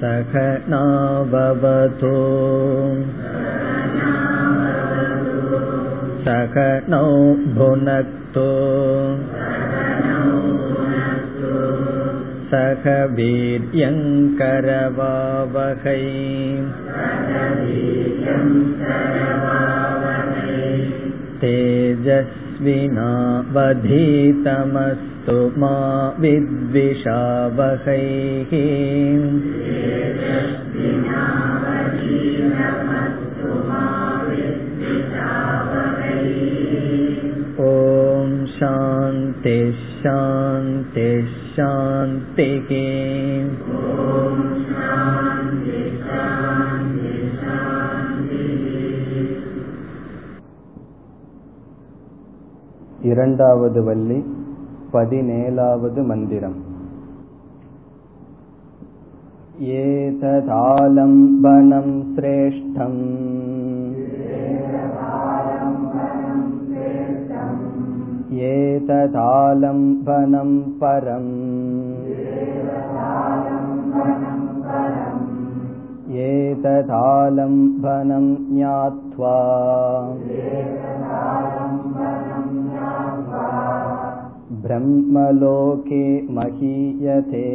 सहनाववतु सहनौ भुनक्तु सह वीर्यङ्करवावहै तेजस्विनावधीतमस्तु मा विद्विषावहैः। ॐ शान्ति शान्ति शान्तिः இரண்டாவது வள்ளி பதினேழாவது மந்திரம் एतदालम्बनं श्रेष्ठम् एतदालम्बनं परम् एतदालम्बनं ज्ञात्वा ब्रह्मलोके महीयते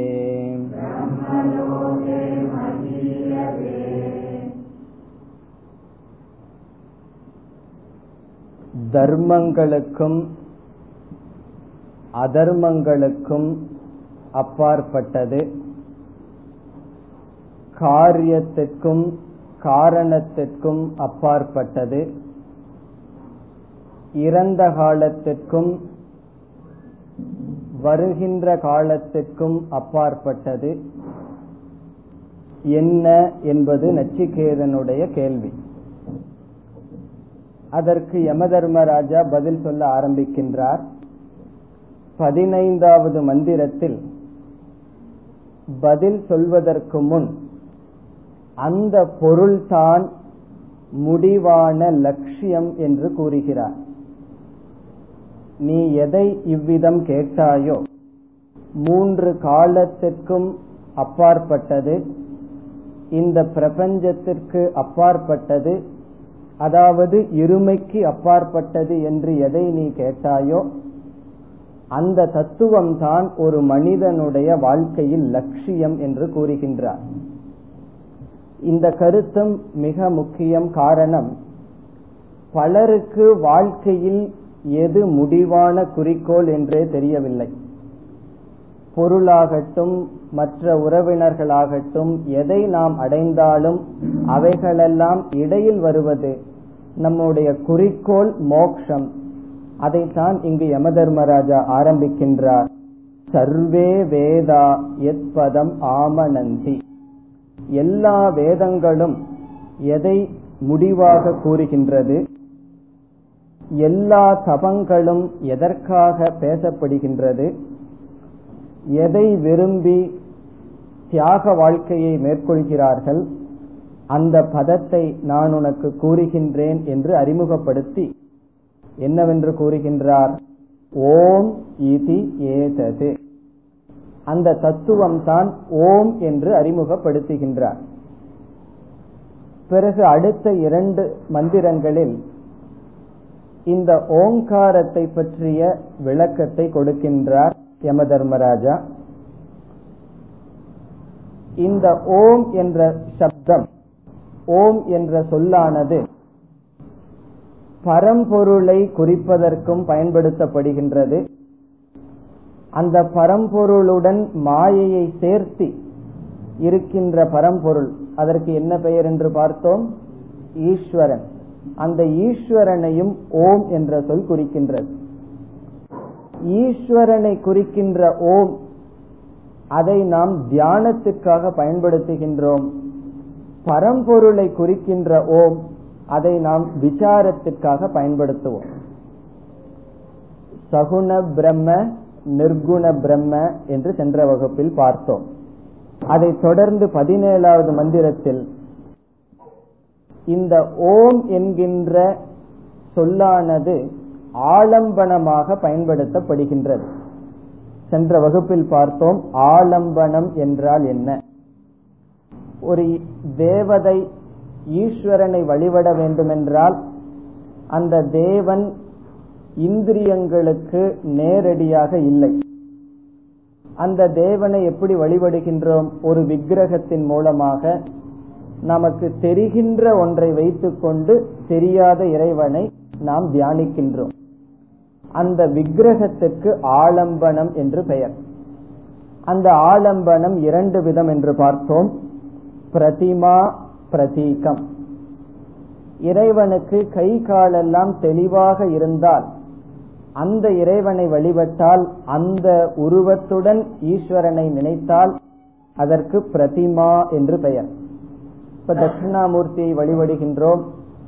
தர்மங்களுக்கும் அதர்மங்களுக்கும் அப்பாற்பட்டது காரியத்திற்கும் காரணத்திற்கும் அப்பாற்பட்டது இறந்த காலத்திற்கும் வருகின்ற காலத்துக்கும் அப்பாற்பட்டது. என்ன என்பது நச்சிகேதனுடைய கேள்வி. அதற்கு யமதர்மராஜா பதில் சொல்ல ஆரம்பிக்கின்றார். பதினைந்தாவது மந்திரத்தில் பதில் சொல்வதற்கு முன் அந்த பொருள்தான் முடிவான லட்சியம் என்று கூறுகிறார். நீ எதை இவ்விதம் கேட்டாயோ மூன்று காலத்திற்கும் அப்பாற்பட்டது இந்த பிரபஞ்சத்திற்கு அப்பாற்பட்டது அதாவது இருமைக்கு அப்பாற்பட்டது என்று எதை நீ கேட்டாயோ அந்த தத்துவம்தான் ஒரு மனிதனுடைய வாழ்க்கையில் லட்சியம் என்று கூறுகின்றார். இந்த கருத்தும் மிக முக்கியம் காரணம் பலருக்கு வாழ்க்கையில் எது முடிவான குறிக்கோள் என்றே தெரியவில்லை. பொருளாகட்டும் மற்ற உறவினர்களாகட்டும் எதை நாம் அடைந்தாலும் அவைகளெல்லாம் இடையில் வருவது நம்முடைய குறிக்கோள் மோக்ஷம். அதைத்தான் இங்கு யமதர்மராஜா ஆரம்பிக்கின்றார். சர்வே வேதா எத்பதம் ஆமனந்தி. எல்லா வேதங்களும் எதை முடிவாக கூறுகின்றது? எல்லா தபங்களும் எதற்காக பேசப்படுகின்றது? எதை விரும்பி தியாக வாழ்க்கையை மேற்கொள்கிறார்கள்? அந்த பதத்தை நான் உனக்கு கூறுகின்றேன் என்று அறிமுகப்படுத்தி என்னவென்று கூறுகின்றார்? ஓம் இதி ஏதது. அந்த தத்துவம் தான் ஓம் என்று அறிமுகப்படுத்துகின்றார். பிறகு அடுத்த இரண்டு மந்திரங்களில் இந்த ஓங்காரத்தை பற்றிய விளக்கத்தை கொடுக்கின்றார் யம தர்மராஜா இந்த ஓம் என்ற சப்தம் ஓம் என்ற சொல்லானது பரம்பொருளை குறிப்பதற்கும் பயன்படுத்தப்படுகின்றது. அந்த பரம்பொருளுடன் மாயையை சேர்த்து இருக்கின்ற பரம்பொருள் அதற்கு என்ன பெயர் என்று பார்த்தோம்? ஈஸ்வரன். அந்த ஈஸ்வரனையும் ஓம் என்ற சொல் குறிக்கின்றது. ஈஸ்வரனை குறிக்கின்ற ஓம் அதை நாம் தியானத்திற்காக பயன்படுத்துகின்றோம். பரம்பொருளை குறிக்கின்ற ஓம் அதை நாம் விசாரத்திற்காக பயன்படுத்துவோம். சகுண பிரம்ம நிர்குண பிரம்ம என்று சென்ற வகுப்பில் பார்த்தோம். அதை தொடர்ந்து பதினேழாவது மந்திரத்தில் இந்த ஓம் என்கின்ற சொல்லானது ஆலம்பனமாக பயன்படுத்தப்படுகின்றது. சென்ற வகுப்பில் பார்த்தோம் ஆலம்பனம் என்றால் என்ன? ஒரு தேவதை ஈஸ்வரனை வழிபட வேண்டுமென்றால் அந்த தேவன் இந்திரியங்களுக்கு நேரடியாக இல்லை. அந்த தேவனை எப்படி வழிபடுகின்றோம்? ஒரு விக்கிரகத்தின் மூலமாக நமக்கு தெரிகின்ற ஒன்றை வைத்துக்கொண்டு தெரியாத இறைவனை நாம் தியானிக்கின்றோம். அந்த விக்கிரகத்துக்கு ஆலம்பனம் என்று பெயர். அந்த ஆலம்பனம் இரண்டு விதம் என்று பார்த்தோம். பிரதிமா பிரதீகம். இறைவனுக்கு கை காலெல்லாம் தெளிவாக இருந்தால் அந்த இறைவனை வழிபட்டால் அந்த உருவத்துடன் ஈஸ்வரனை நினைத்தால் அதற்கு பிரதிமா என்று பெயர். இப்ப தட்சிணாமூர்த்தியை வழிபடுகின்றோம்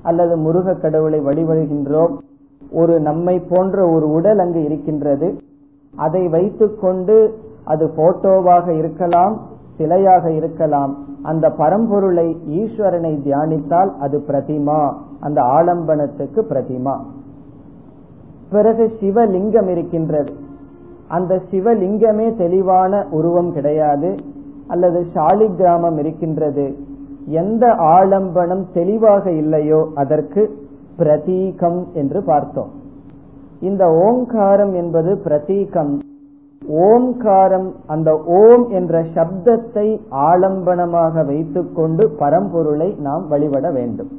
அல்லது முருக கடவுளை வழிபடுகின்றோம். ஒரு நம்மை போன்ற ஒரு உடல் அங்கு இருக்கின்றது. அதை வைத்துக்கொண்டு அது போட்டோவாக இருக்கலாம் சிலையாக இருக்கலாம். அந்த பரம்பொருளை ஈஸ்வரனை தியானித்தால் அது பிரதிமா அந்த ஆலம்பனத்துக்கு பிரதிமா. பிறகு சிவலிங்கம் இருக்கின்றது. அந்த சிவலிங்கமே தெளிவான உருவம் கிடையாது அல்லது சாலிகிராமம் இருக்கின்றது. எந்த ஆலம்பனம் தெளிவாக இல்லையோ அதற்கு பிரதீகம் என்று பார்த்தோம். இந்த ஓங்காரம் என்பது பிரதீகம். ஓம்காரம் அந்த ஓம் என்ற சப்தத்தை ஆலம்பனமாக வைத்துக்கொண்டு பரம்பொருளை நாம் வழிபட வேண்டும்.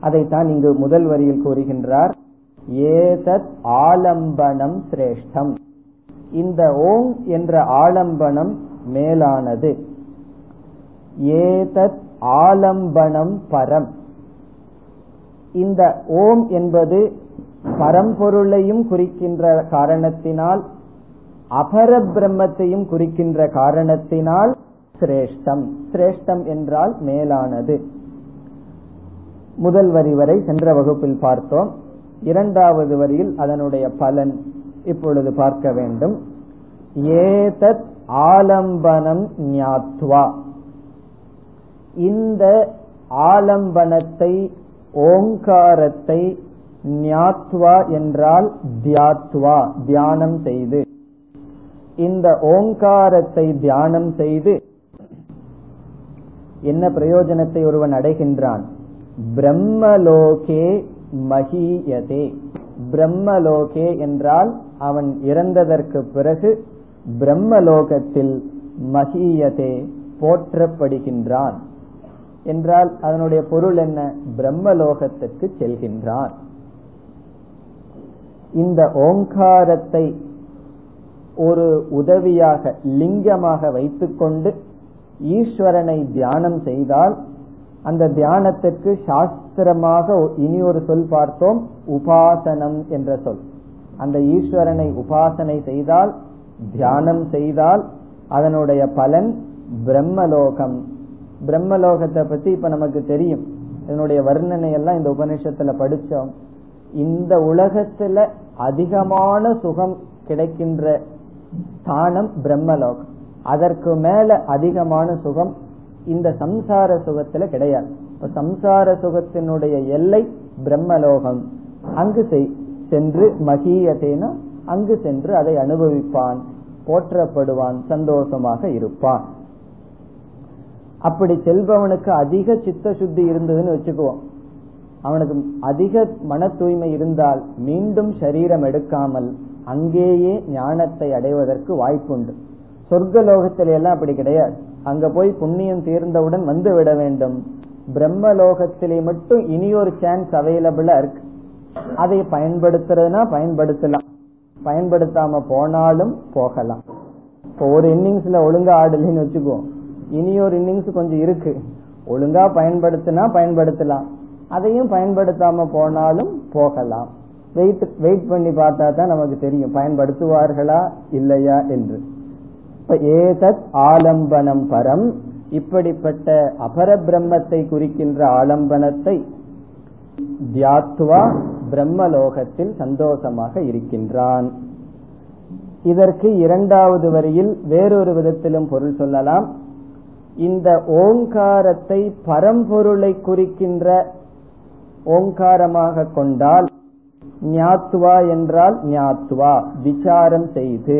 அதைத்தான் இங்கு முதல் வரியில் கூறுகின்றார். ஏதத் ஆலம்பனம் சிரேஷ்டம். இந்த ஓம் என்ற ஆலம்பனம் மேலானது. ஏதத் ஆலம்பனம் பரம். இந்த ஓம் என்பது பரம்பொருளையும் குறிக்கின்ற காரணத்தினால் அபர பிரம்மத்தையும் குறிக்கின்ற காரணத்தினால் சிரேஷ்டம். சிரேஷ்டம் என்றால் மேலானது. முதல் வரி வரை சென்ற வகுப்பில் பார்த்தோம். இரண்டாவது வரியில் அதனுடைய பலன் இப்பொழுது பார்க்க வேண்டும். ஏதத் ஆலம்பனம் ஞாத்வா. இந்த ஆலம்பனத்தை ஓங்காரத்தை ஞாத்வா என்றால் தியாத்வா தியானம் செய்து. இந்த ஓங்காரத்தை தியானம் செய்து என்ன பிரயோஜனத்தை ஒருவன் அடைகின்றான்? பிரம்மலோகே மகியதே பிரம்மலோகே என்றால் அவன் இறந்ததற்கு பிறகு பிரம்மலோகத்தில் மகியதே போற்றப்படுகின்றான். என்றால் அதனுடைய பொருள் என்ன? பிரம்மலோகத்திற்கு செல்கின்றான் இந்த ஓங்காரத்தை ஒரு உதவியாக லிங்கமாக வைத்துக்கொண்டு ஈஸ்வரனை தியானம் செய்தால் அந்த தியானத்திற்கு சாஸ்திரமாக இனி ஒரு சொல் பார்த்தோம் உபாசனம் என்ற சொல். அந்த ஈஸ்வரனை உபாசனை செய்தால் தியானம் செய்தால் அதனுடைய பலன் பிரம்மலோகம். பிரம்மலோகத்தை பத்தி இப்ப நமக்கு தெரியும். இதனுடைய வர்ணனை எல்லாம் இந்த உபநிஷத்துல படிச்சோம். இந்த உலகத்துல அதிகமான சுகம் கிடைக்கின்ற ஸ்தானம் பிரம்மலோகம். அதற்கு மேல அதிகமான சுகம் இந்த சம்சார சுகத்துல கிடையாது. இப்ப சம்சார சுகத்தினுடைய எல்லை பிரம்மலோகம். அங்கு சென்று மகியதேனா அங்கு சென்று அதை அனுபவிப்பான் போற்றப்படுவான் சந்தோஷமாக இருப்பான். அப்படி செல்பவனுக்கு அதிக சித்த சுத்தி இருந்ததுன்னு வச்சுக்குவோம். அவனுக்கு அதிக மன தூய்மை இருந்தால் மீண்டும் சரீரம் எடுக்காமல் அங்கேயே ஞானத்தை அடைவதற்கு வாய்ப்புண்டு. சொர்க்க லோகத்தில எல்லாம் அப்படி கிடையாது. அங்க போய் புண்ணியம் தீர்ந்தவுடன் வந்து விட வேண்டும். பிரம்ம லோகத்திலே மட்டும் இனி ஒரு சான்ஸ் அவைலபிளா இருக்கு. அதை பயன்படுத்துறதுனா பயன்படுத்தலாம். பயன்படுத்தாம போனாலும் போகலாம். இப்போ ஒரு இன்னிங்ஸ்ல ஒழுங்கா ஆடலன்னு வச்சுக்குவோம். இனி ஒரு இன்னிங்ஸ் கொஞ்சம் இருக்கு. ஒழுங்கா பயன்படுத்தினா பயன்படுத்தலாம். அதையும் பயன்படுத்தாம போனாலும் போகலாம். வெயிட் வெயிட் பண்ணி பார்த்தா தான் நமக்கு தெரியும். பயன்படுத்துவார்களா இல்லையா என்று. இப்ப ஏதத் ஆலம்பனம் பரம் இப்படிப்பட்ட அபர பிரம்மத்தை குறிக்கின்ற ஆலம்பனத்தை தியாத்வா பிரம்மலோகத்தில் சந்தோஷமாக இருக்கின்றான். இதற்கு இரண்டாவது வரியில் வேறொரு விதத்திலும் பொருள் சொல்லலாம். இந்த ஓங்காரத்தை பரம்பொருளை குறிக்கின்ற ஓங்காரமாக கொண்டால் ஞாத்துவா என்றால் ஞாத்துவா விசாரம் செய்து.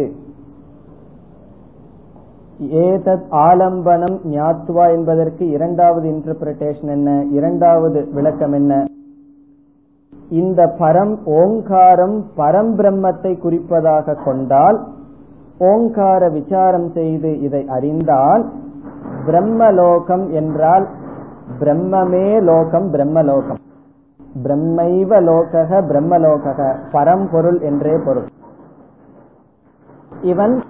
ஏதத் ஆலம்பனம் ஞாத்துவா என்பதற்கு இரண்டாவது இன்டர்பிரேஷன் என்ன? இரண்டாவது விளக்கம் என்ன? இந்த பரம் ஓங்காரம் பரம்பிரம்மத்தை குறிப்பதாக கொண்டால் ஓங்கார விசாரம் செய்து இதை அறிந்தால் பிரம்மலோகம் என்றால் பிரம்மமே லோகம் பிரம்மலோகம். பிரம்மைவ லோகக பிரம்மலோகக. பரம்பொருள் என்றே பொருள். இவன்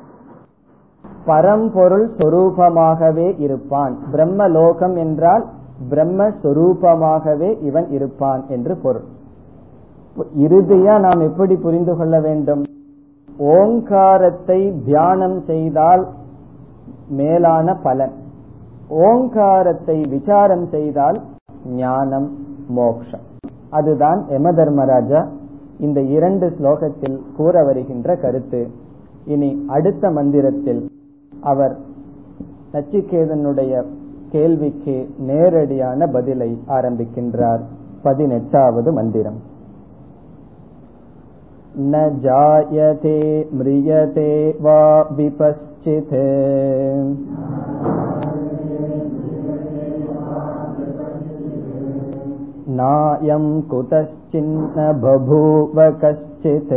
பரம்பொருள் சொரூபமாகவே இருப்பான். பிரம்மலோகம் என்றால் பிரம்மஸ்வரூபமாகவே இவன் இருப்பான் என்று பொருள். இறுதியா நாம் எப்படி புரிந்து கொள்ள வேண்டும்? ஓங்காரத்தை தியானம் செய்தால் மேலான பலன். ஓங்காரத்தை விசாரம் செய்தால் ஞானம் மோக்ஷம் அதுதான் யம தர்மராஜா இந்த இரண்டு ஸ்லோகத்தில் கூற வருகின்ற கருத்து இனி அடுத்த மந்திரத்தில் அவர் நச்சிகேதனுடைய கேள்விக்கு நேரடியான பதிலை ஆரம்பிக்கின்றார் பதினெட்டாவது மந்திரம் न जायते म्रियते वा विपश्चित् नायं कुतश्चिन्न बभूव कश्चित्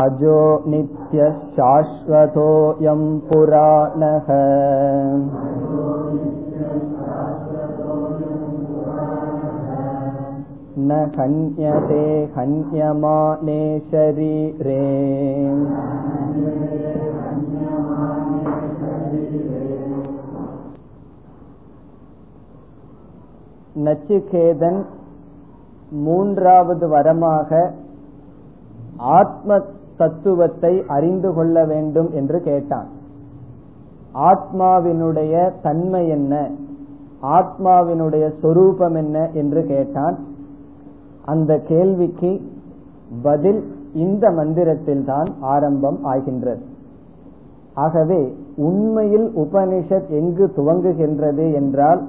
अजो नित्यः शाश्वतोऽयं पुराणः न हन्यते हन्यमाने शरीरे நச்சிகேதன் மூன்றாவது வரமாக ஆத்ம தத்துவத்தை அறிந்து கொள்ள வேண்டும் என்று கேட்டான். ஆத்மாவினுடைய தன்மை என்ன? ஆத்மாவினுடைய சொரூபம் என்ன என்று கேட்டான். அந்த கேள்விக்கு பதில் இந்த மந்திரத்தில் தான் ஆரம்பம் ஆகின்றது. ஆகவே உண்மையில் உபனிஷத் எங்கு துவங்குகின்றது என்றால்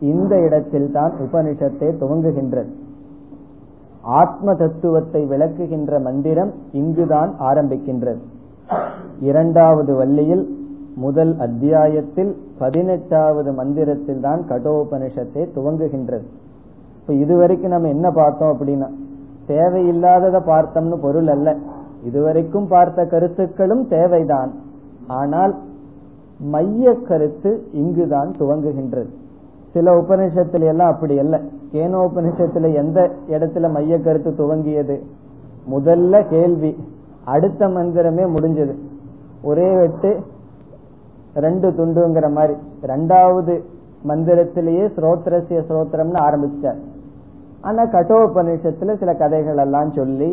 இந்த இடத்தில் தான் உபனிஷத்தை துவங்குகின்றது. ஆத்ம தத்துவத்தை விளக்குகின்ற மந்திரம் இங்குதான் ஆரம்பிக்கின்றது. இரண்டாவது வள்ளியில் முதல் அத்தியாயத்தில் பதினெட்டாவது மந்திரத்தில் தான் கடோபனிஷத்தை துவங்குகின்றது. இப்ப இதுவரைக்கும் நம்ம என்ன பார்த்தோம் அப்படின்னா தேவையில்லாததை பார்த்தோம்னு பொருள் அல்ல. இதுவரைக்கும் பார்த்த கருத்துக்களும் தேவைதான். ஆனால் மைய கருத்து இங்குதான் துவங்குகின்றது. சில உபநிஷத்துல எல்லாம் அப்படி அல்ல கேனோபனிஷத்துல எந்த இடத்துல மைய கருத்து துவங்கியது? முதல்ல கேள்வி. அடுத்த மந்திரமே முடிஞ்சது. ஒரே வெட்டு ரெண்டு துண்டுங்கிற மாதிரி. ரெண்டாவது மந்திரத்திலேயே ஸ்ரோத்ரஸ்ய ஸ்ரோத்திரம்னு ஆரம்பிச்சார் ஆனா கட்டோபனிஷத்துல சில கதைகள் எல்லாம் சொல்லி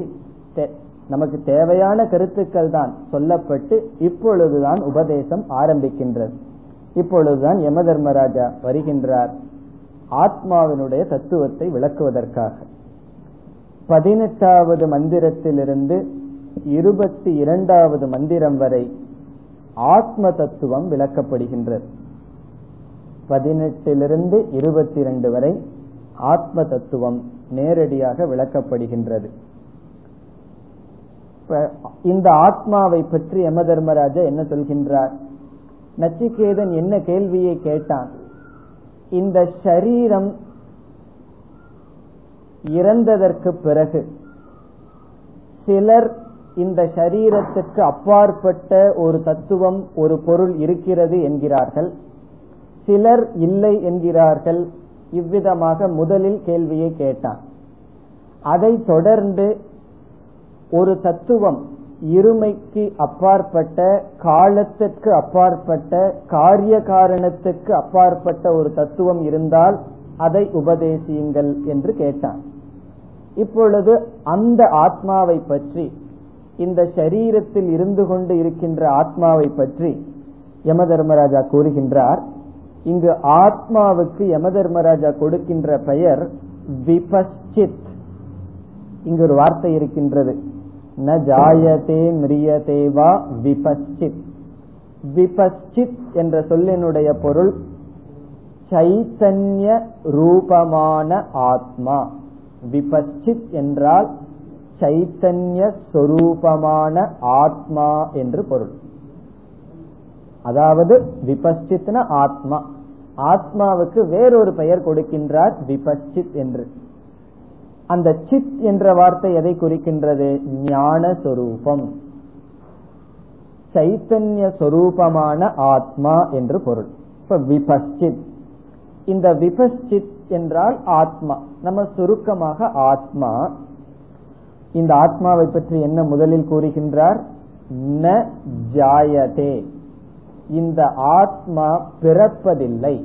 நமக்கு தேவையான கருத்துக்கள் தான் சொல்லப்பட்டு இப்பொழுதுதான் உபதேசம் ஆரம்பிக்கின்றது. இப்பொழுதுதான் யம தர்மராஜா வருகின்றார் ஆத்மாவினுடைய தத்துவத்தை விளக்குவதற்காக. பதினெட்டாவது மந்திரத்திலிருந்து இருபத்தி இரண்டாவது மந்திரம் வரை ஆத்ம தத்துவம் விளக்கப்படுகின்றது. பதினெட்டிலிருந்து இருபத்தி இரண்டு வரை ஆத்ம தத்துவம் நேரடியாக விளக்கப்படுகின்றது. இந்த ஆத்மாவை பற்றி யம தர்மராஜா என்ன சொல்கின்றார்? நச்சிகேதன் என்ன கேள்வியை கேட்டான்? இந்த ஷரீரம் இறந்ததற்கு பிறகு சிலர் இந்த சரீரத்துக்கு அப்பாற்பட்ட ஒரு தத்துவம் ஒரு பொருள் இருக்கிறது என்கிறார்கள். சிலர் இல்லை என்கிறார்கள். இவ்விதமாக முதலில் கேள்வியை கேட்டான். அதை தொடர்ந்து ஒரு தத்துவம் இருமைக்கு அப்பாற்பட்ட காலத்திற்கு அப்பாற்பட்ட காரிய காரணத்துக்கு அப்பாற்பட்ட ஒரு தத்துவம் இருந்தால் அதை உபதேசியுங்கள் என்று கேட்டான். இப்பொழுது அந்த ஆத்மாவை பற்றி இந்த சரீரத்தில் இருந்து கொண்டு இருக்கின்ற ஆத்மாவை பற்றி யம தர்மராஜா கூறுகின்றார். இங்கு ஆத்மாவுக்கு யம தர்மராஜா கொடுக்கின்ற பெயர் விபஸ்சித் இங்கு ஒரு வார்த்தை இருக்கின்றது. ந ஜாயதே மிரியதே வா விபச்சித் என்ற சொல்லினுடைய பொருள் சைத்தன்ய ரூபமான ஆத்மா. விபச்சித் என்றால் சைத்தன்ய சொரூபமான ஆத்மா என்று பொருள். அதாவது விபச்சித்ன ஆத்மா. ஆத்மாவுக்கு வேறொரு பெயர் கொடுக்கின்றார் விபச்சித் என்று. அந்த சித் என்ற வார்த்தை எதை குறிக்கின்றது? ஞான சொரூபம் சைத்தன்ய சொரூபமான ஆத்மா என்று பொருள். இப்ப விபஸ்சித் இந்த விபஸ்சித் என்றால் ஆத்மா. நம்ம சுருக்கமாக ஆத்மா. இந்த ஆத்மாவை பற்றி என்ன முதலில் கூறுகின்றார்? ந ஜாயதே. இந்த ஆத்மா பிறப்பதில்லை.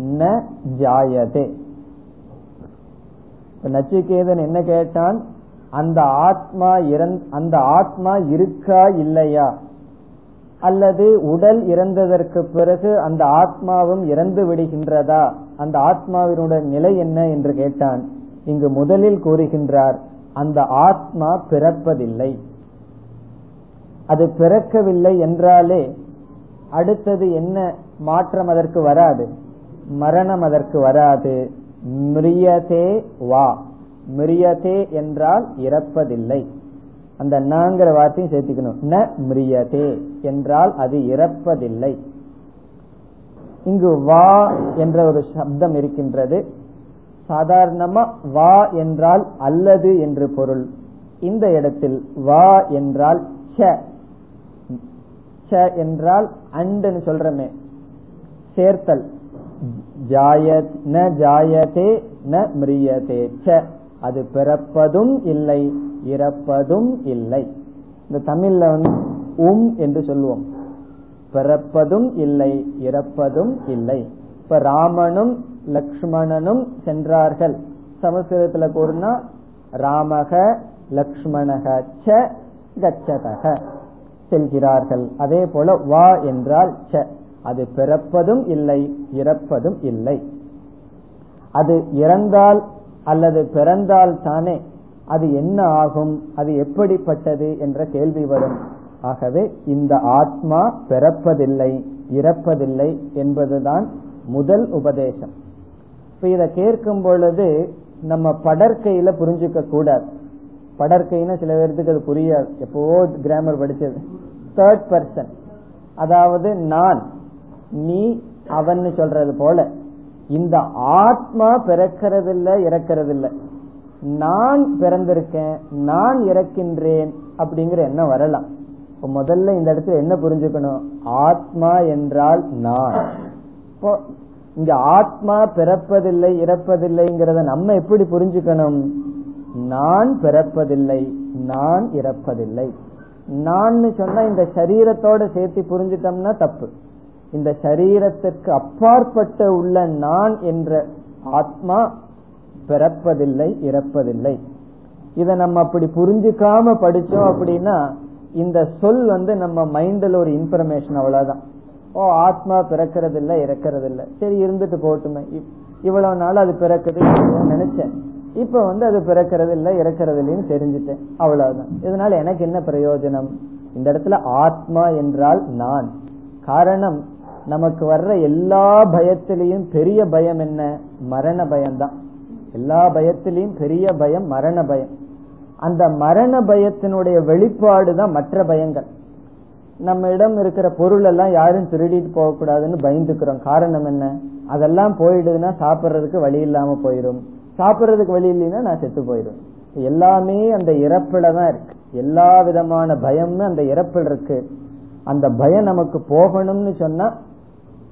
ந ஜாயதே. நச்சிகேதன் என்ன கேட்டான்? அந்த ஆத்மா அந்த ஆத்மா இருக்கா இல்லையா? அல்லது உடல் இறந்ததற்கு பிறகு அந்த ஆத்மாவும் இறந்து விடுகின்றதா? அந்த ஆத்மாவினுடைய நிலை என்ன என்று கேட்டான். இங்கு முதலில் கூறுகின்றார் அந்த ஆத்மா பிறப்பதில்லை. அது பிறக்கவில்லை என்றாலே அடுத்தது என்ன? மாற்றம் அதற்கு வராது. மரணம் அதற்கு வராது. மிரியதே வா. மிரியதே என்றால் இறப்பதில்லை. அந்த நாங்கிற வார்த்தையும் சேர்த்துக்கணும். ந மிரியதே என்றால் அது இறப்பதில்லை. இங்கு வா என்ற ஒரு சப்தம் இருக்கின்றது. சாதாரணமா வா என்றால் அல்லது என்று பொருள். இந்த இடத்தில் வா என்றால் ச. ச என்றால் அண்டுன்னு சொல்றமே. சேர்த்தல். ந ஜாயதே ந மிரியதே ச. அது பிறப்பதும் இல்லை இறப்பதும் இல்லை. இந்த தமிழ்ல வந்து உம் என்று சொல்லுவோம். பிறப்பதும் இல்லை இறப்பதும் இல்லை. இப்ப ராமனும் லக்ஷ்மணனும் சென்றார்கள். சமஸ்கிருதத்துல கூறினா ராமக லக்ஷ்மணக ச கச்சதக. செல்கிறார்கள். அதே போல வா என்றால் ச. அது பிறப்பதும் இல்லை இறப்பதும் இல்லை. அது இறந்தால் அல்லது பிறந்தால் தானே அது என்ன ஆகும் அது எப்படிப்பட்டது என்ற கேள்வி வரும். ஆகவே இந்த ஆத்மா பிறப்பதில்லை இறப்பதில்லை என்பதுதான் முதல் உபதேசம். இப்ப இதை கேட்கும் பொழுது நம்ம படற்கையில புரிஞ்சுக்க கூடாது. படற்கைன்னா சில பேர்த்துக்கு அது புரியாது. எப்போ கிராமர் படிச்சது. தேர்ட் பர்சன் அதாவது நான். நீ அவன் சொல்றது போல. இந்த ஆத்மா பிறக்கிறதில்ல இறக்கிறதில்ல. நான் பிறந்திருக்கேன் நான் இறக்கின்றேன் அப்படிங்கிற எண்ணம் வரலாம். முதல்ல இந்த இடத்துல என்ன புரிஞ்சுக்கணும்? ஆத்மா என்றால் நான். இப்போ இங்க ஆத்மா பிறப்பதில்லை இறப்பதில்லைங்கிறத நம்ம எப்படி புரிஞ்சுக்கணும்? நான் பிறப்பதில்லை நான் இறப்பதில்லை. நான் சொன்னா இந்த சரீரத்தோட சேர்த்து புரிஞ்சிட்டோம்னா தப்பு. இந்த சரீரத்திற்கு அப்பாற்பட்ட உள்ள நான் என்ற ஆத்மா பிறப்பதில்லை இறப்பதில்லை. இத நம்ம அப்படி புரிஞ்சுக்காம படிச்சோம் அப்படின்னா இந்த சொல் வந்து நம்ம மைண்ட்ல ஒரு இன்ஃபர்மேஷன் அவ்வளவுதான். ஓ ஆத்மா பிறக்கிறது இல்ல இறக்கிறது இல்ல சரி இருந்துட்டு போட்டுமே இவ்வளவு நாள் அது பிறக்குது நினைச்சேன். இப்ப வந்து அது பிறக்கிறது இல்ல இறக்கிறது இல்லைன்னு தெரிஞ்சுட்டேன். அவ்வளவுதான். இதனால எனக்கு என்ன பிரயோஜனம்? இந்த இடத்துல ஆத்மா என்றால் நான். காரணம் நமக்கு வர்ற எல்லா பயத்திலையும் பெரிய பயம் என்ன? மரண பயம்தான். எல்லா பயத்திலையும் பெரிய பயம் மரண பயம். அந்த மரண பயத்தினுடைய வெளிப்பாடு தான் மற்ற பயங்கள். நம்ம இடம் இருக்கிற பொருள் எல்லாம் யாரும் திருடிட்டு போகக்கூடாதுன்னு பயந்துக்கிறோம். காரணம் என்ன? அதெல்லாம் போயிடுதுன்னா சாப்பிட்றதுக்கு வழி இல்லாம போயிடும் சாப்பிட்றதுக்கு வழி இல்லைன்னா நான் செத்து போயிடும் எல்லாமே அந்த இறப்புல தான் இருக்கு. எல்லா விதமான பயமும் அந்த இறப்பில் இருக்கு. அந்த பயம் நமக்கு போகணும்னு சொன்னா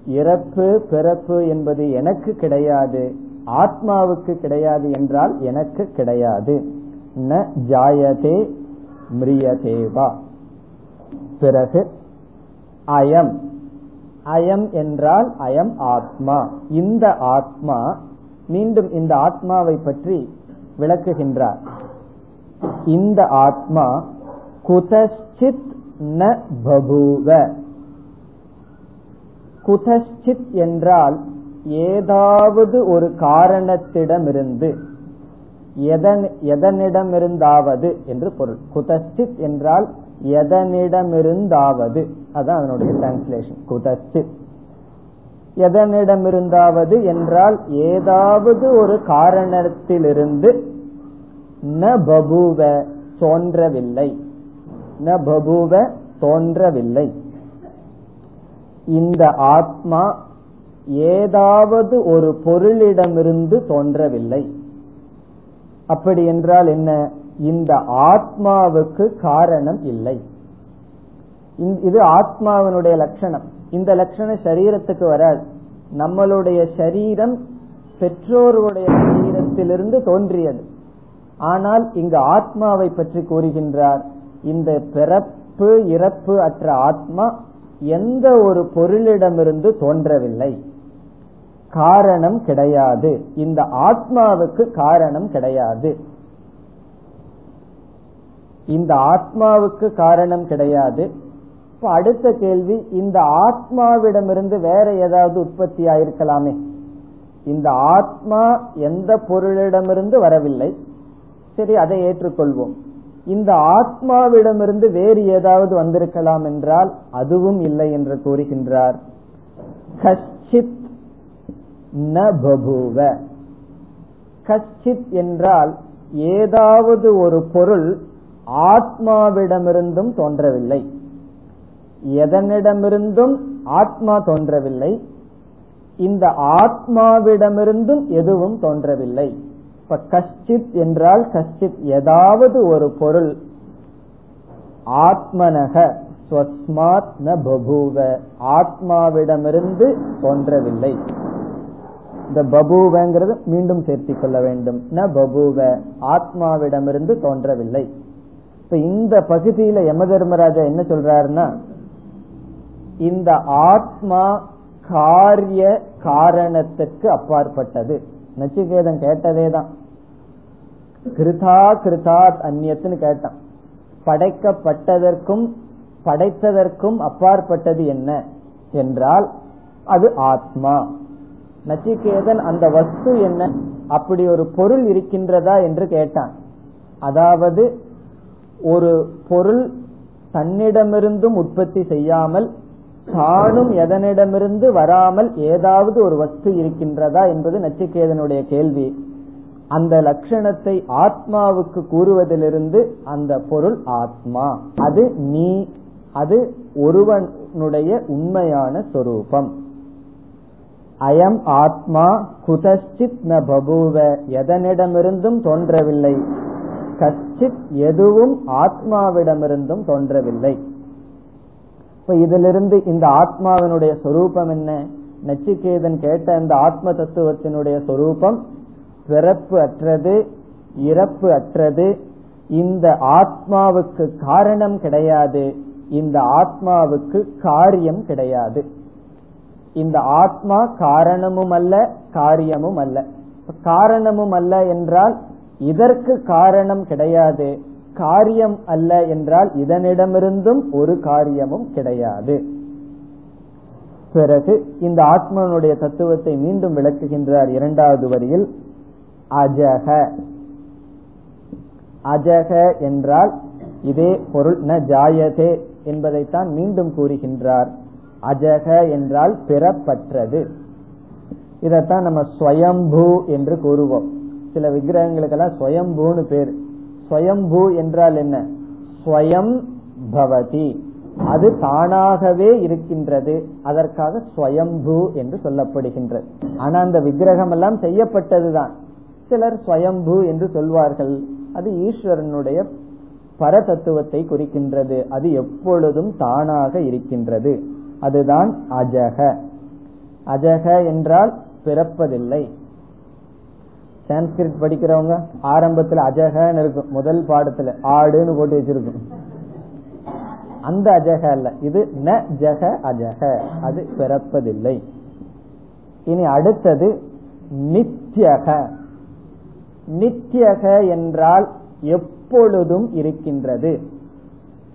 இறப்பு பிறப்பு என்பது எனக்கு கிடையாது ஆத்மாவுக்கு கிடையாது என்றால் எனக்கு கிடையாது. ந ஜாயதே மிரியதேவா. பிறகு அயம். அயம் என்றால் அயம் ஆத்மா. இந்த ஆத்மா மீண்டும் இந்த ஆத்மாவை பற்றி விளக்குகின்றார். இந்த ஆத்மா குதச்சித் ந பபூவ. குதஷ்சித் என்றால் ஏதாவது ஒரு காரணத்திடமிருந்து எதனிடமிருந்தாவது என்று பொருள். குதஷ்சித் என்றால் எதனிடமிருந்தாவது. அதான் அதனுடைய டிரான்ஸ்லேஷன் குதஷ்சித். எதனிடமிருந்தாவது என்றால் ஏதாவது ஒரு காரணத்திலிருந்து ந பபுவ தோன்றவில்லை. ந பபுவ தோன்றவில்லை. இந்த ஆத்மா ஏதாவது ஒரு பொருளிடமிருந்து தோன்றவில்லை. அப்படி என்றால் என்ன? இந்த ஆத்மாவுக்கு காரணம் இல்லை. இது ஆத்மாவினுடைய லட்சணம். இந்த லட்சணம் சரீரத்துக்கு வராது. நம்மளுடைய சரீரம் பெற்றோருடைய சரீரத்திலிருந்து தோன்றியது. ஆனால் இங்கு ஆத்மாவை பற்றி கூறுகின்றார். இந்த பிறப்பு இறப்பு அற்ற ஆத்மா எந்த ஒரு பொருளிடமிருந்து தோன்றவில்லை. காரணம் கிடையாது. இந்த ஆத்மாவுக்கு காரணம் கிடையாது. இந்த ஆத்மாவுக்கு காரணம் கிடையாது. இப்ப அடுத்த கேள்வி இந்த ஆத்மாவிடமிருந்து வேற ஏதாவது உற்பத்தி ஆயிருக்கலாமே? இந்த ஆத்மா எந்த பொருளிடமிருந்து வரவில்லை. சரி அதை ஏற்றுக்கொள்வோம். இந்த ஆத்மாவிடமிருந்து வேறு ஏதாவது வந்திருக்கலாம் என்றால் அதுவும் இல்லை என்று கூறுகின்றார். கஷ்டித் ந பபுவ. கஷ்டித் என்றால் ஏதாவது ஒரு பொருள் ஆத்மாவிடமிருந்தும் தோன்றவில்லை. எதனிடமிருந்தும் ஆத்மா தோன்றவில்லை. இந்த ஆத்மாவிடமிருந்தும் எதுவும் தோன்றவில்லை. இப்ப கஷ்டித் என்றால் கஷ்டித் ஏதாவது ஒரு பொருள். ஆத்மனக ஸ்வஸ்மாத் ந பபூவ. ஆத்மாவிடமிருந்து தோன்றவில்லை. இந்த பபூவங்கிறது மீண்டும் சேர்த்திக் கொள்ள வேண்டும். ந பபூவ. ஆத்மாவிடமிருந்து தோன்றவில்லை. இப்ப இந்த பகுதியில யம தர்மராஜா என்ன சொல்றாருன்னா இந்த ஆத்மா காரிய காரணத்துக்கு அப்பாற்பட்டது. நச்சிகேதன் கேட்டதே தான் கிருதா கிருதாத் அந்நியத்துன்னு கேட்டான். படைக்கப்பட்டதற்கும் படைத்ததற்கும் அப்பாற்பட்டது என்ன? என்றால் அது ஆத்மா. நச்சிகேதன் அந்த வஸ்து என்ன? அப்படி ஒரு பொருள் இருக்கின்றதா என்று கேட்டான். அதாவது ஒரு பொருள் தன்னிடமிருந்தும் உற்பத்தி செய்யாமல் தானும் எதனிடமிருந்து வராமல் ஏதாவது ஒரு வஸ்து இருக்கின்றதா என்பது நச்சிகேதனுடைய கேள்வி. அந்த லட்சணத்தை ஆத்மாவுக்கு கூறுவதிலிருந்து அந்த பொருள் ஆத்மா. அது நீ அது ஒருவனுடைய உண்மையான சொரூபம். அயம் ஆத்மா குதச்சித் ந பபூவ. எதனிடமிருந்தும் தோன்றவில்லை. கச்சித் எதுவும் ஆத்மாவிடமிருந்தும் தோன்றவில்லை. இப்ப இதிலிருந்து இந்த ஆத்மாவினுடைய சொரூபம் என்ன? நச்சிகேதன் கேட்ட இந்த ஆத்ம தத்துவத்தினுடைய சொரூபம் பிறப்பு அற்றது இறப்பு அற்றது. இந்த ஆத்மாவுக்கு காரணம் கிடையாது. இந்த ஆத்மாவுக்கு காரியம் கிடையாது. இந்த ஆத்மா காரணமும் அல்ல காரியமும் அல்ல. காரணமும் அல்ல என்றால் இதற்கு காரணம் கிடையாது. காரியம் அல்ல என்றால் இதனிடமிருந்தும் ஒரு காரியமும் கிடையாது. பிறகு இந்த ஆத்மனுடைய தத்துவத்தை மீண்டும் விளக்குகின்றார் இரண்டாவது வரியில் அஜக. அஜக என்றால் இதே பொருள் ந ஜாயதே என்பதைத்தான் மீண்டும் கூறுகின்றார். அஜக என்றால் பிறப்பற்றது. இதைத்தான் நம்ம ஸ்வயம்பூ என்று கூறுவோம். சில விக்கிரகங்களுக்கெல்லாம் ஸ்வயம்பூன்னு பேர். ஸ்வயம்பூ என்றால் என்ன? ஸ்வயம் பவதி. அது தானாகவே இருக்கின்றது. அதற்காக ஸ்வயம்பூ என்று சொல்லப்படுகின்றது. ஆனா அந்த விக்கிரகம் எல்லாம் செய்யப்பட்டதுதான். சிலர் ஸ்வயம்பூ என்று சொல்வார்கள். அது ஈஸ்வரனுடைய பரதத்துவத்தை குறிக்கின்றது. அது எப்பொழுதும் தானாக இருக்கின்றது. அதுதான் அஜக. அஜக என்றால் பிறப்பதில்லை. சான்ஸ்கிரிட் படிக்கிறவங்க ஆரம்பத்துல அஜகன்னு இருக்கும். முதல் பாடத்துல ஆடுன்னு போட்டு வச்சிருக்கும். அந்த அஜக அல்ல. இது ந ஜக அஜக அது பிறப்பதில்லை. இனி அடுத்தது நித்யக. நித்யக என்றால் எப்பொழுதும் இருக்கின்றது.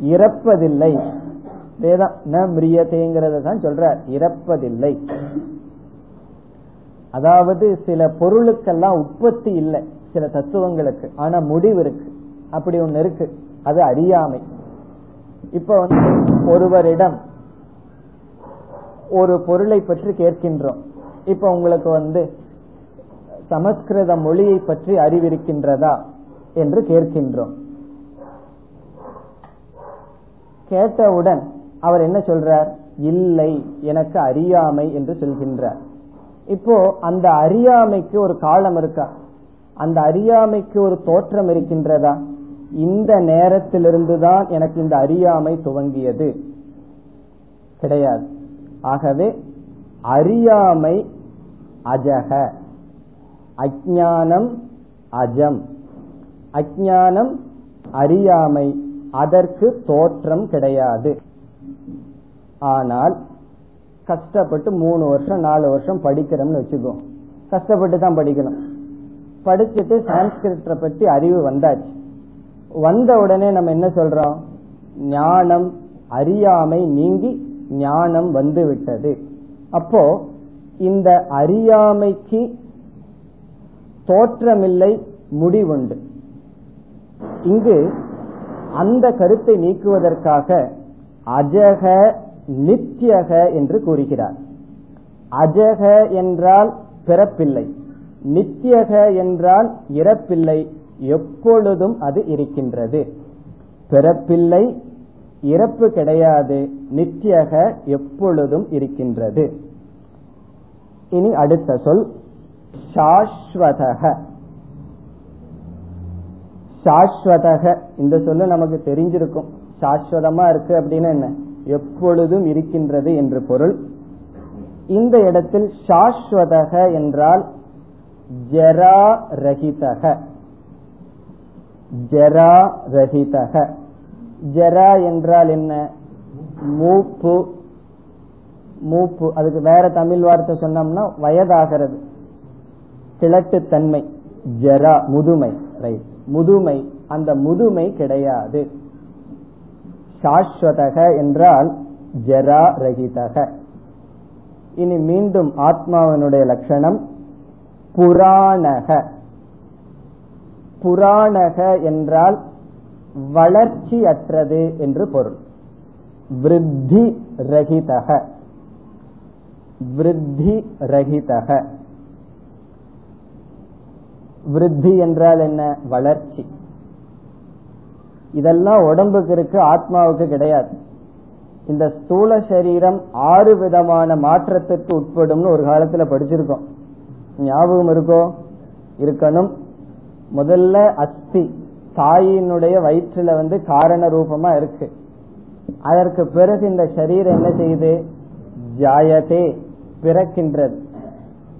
இறப்பதில்லை. வேதம் ந மிரியதேங்கிறத தான் சொல்ற இறப்பதில்லை. அதாவது சில பொருளுக்கெல்லாம் உற்பத்தி இல்லை. சில தத்துவங்களுக்கு. ஆனா முடிவு இருக்கு. அப்படி ஒண்ணு இருக்கு. அது அறியாமை. இப்ப வந்து ஒருவரிடம் ஒரு பொருளை பற்றி கேட்கின்றோம். இப்ப உங்களுக்கு வந்து சமஸ்கிருத மொழியை பற்றி அறிவிருக்கின்றதா என்று கேட்கின்றோம். கேட்டவுடன் அவர் என்ன சொல்றார்? இல்லை எனக்கு அறியாமை என்று சொல்கின்றார். இப்போ அந்த அறியாமைக்கு ஒரு காலம் இருக்கா? அந்த அறியாமைக்கு ஒரு தோற்றம் இருக்கின்றதா? இந்த நேரத்திலிருந்து தான் எனக்கு இந்த அறியாமை துவங்கியது. கிடையாது. ஆகவே அறியாமை அஜக. அஜானம் அஜம். அஜானம் அறியாமை. அதற்கு தோற்றம் கிடையாது. ஆனால் கஷ்டப்பட்டு மூணு வருஷம் நாலு வருஷம் படிக்கிறோம்னு வச்சுக்கோ. கஷ்டப்பட்டு தான் படிக்கணும். படிச்சுட்டு சான்ஸ்கிரிட்ட பற்றி அறிவு வந்தாச்சு. வந்த உடனே நம்ம என்ன சொல்றோம்? ஞானம் அறியாமை நீங்கி ஞானம் வந்து விட்டது. அப்போ இந்த அறியாமைக்கு தோற்றமில்லை முடிவுண்டு. இங்கு அந்த கருத்தை நீக்குவதற்காக அஜக நித்தியக என்று கூறுகிறார். அஜக என்றால் பிறப்பில்லை. நித்தியக என்றால் இறப்பில்லை. எப்பொழுதும் அது இருக்கின்றது. பிறப்பில்லை இறப்பு கிடையாது. நித்தியக எப்பொழுதும் இருக்கின்றது. இனி அடுத்த சொல் சாஸ்வதக. சாஸ்வதக இந்த சொல்லு நமக்கு தெரிஞ்சிருக்கும். சாஸ்வதமா இருக்கு அப்படின்னு என்ன? எப்பொழுதும் இருக்கின்றது என்று பொருள். இந்த இடத்தில் சாஸ்வதக என்றால் ஜரா ரஹிதக ஜரா ரஹிதக ஜரா என்றால் என்ன? மூப்பு. மூப்பு. அதுக்கு வேற தமிழ் வார்த்தை சொன்னோம்னா வயதாகிறது. கிழட்டுத்தன்மை ஜரா முதுமை. ரைட் முதுமை. அந்த முதுமை கிடையாது. சாஸ்வதக என்றால் ஜரா ரகிதக இனி மீண்டும் ஆத்மாவனுடைய லட்சணம் புராணக. புராணக என்றால் வளர்ச்சி அற்றது என்று பொருள். விருத்தி ரகிதக விருத்தி ரகிதக விருத்தி என்றால் என்ன? வளர்ச்சி. இதெல்லாம் உடம்புக்கு இருக்கு ஆத்மாவுக்கு கிடையாது. இந்த ஸ்தூல சரீரம் ஆறு விதமான மாற்றத்திற்கு உட்படும்னு ஒரு காலத்துல படிச்சிருக்கோம். ஞாபகம் இருக்கோ? இருக்கணும். முதல்ல அஸ்தி தாயினுடைய வயிற்றுல வந்து காரண ரூபமா இருக்கு. அதற்கு பிறகு இந்த சரீரம் என்ன செய்யுது? ஜாயதே பிறக்கின்றது.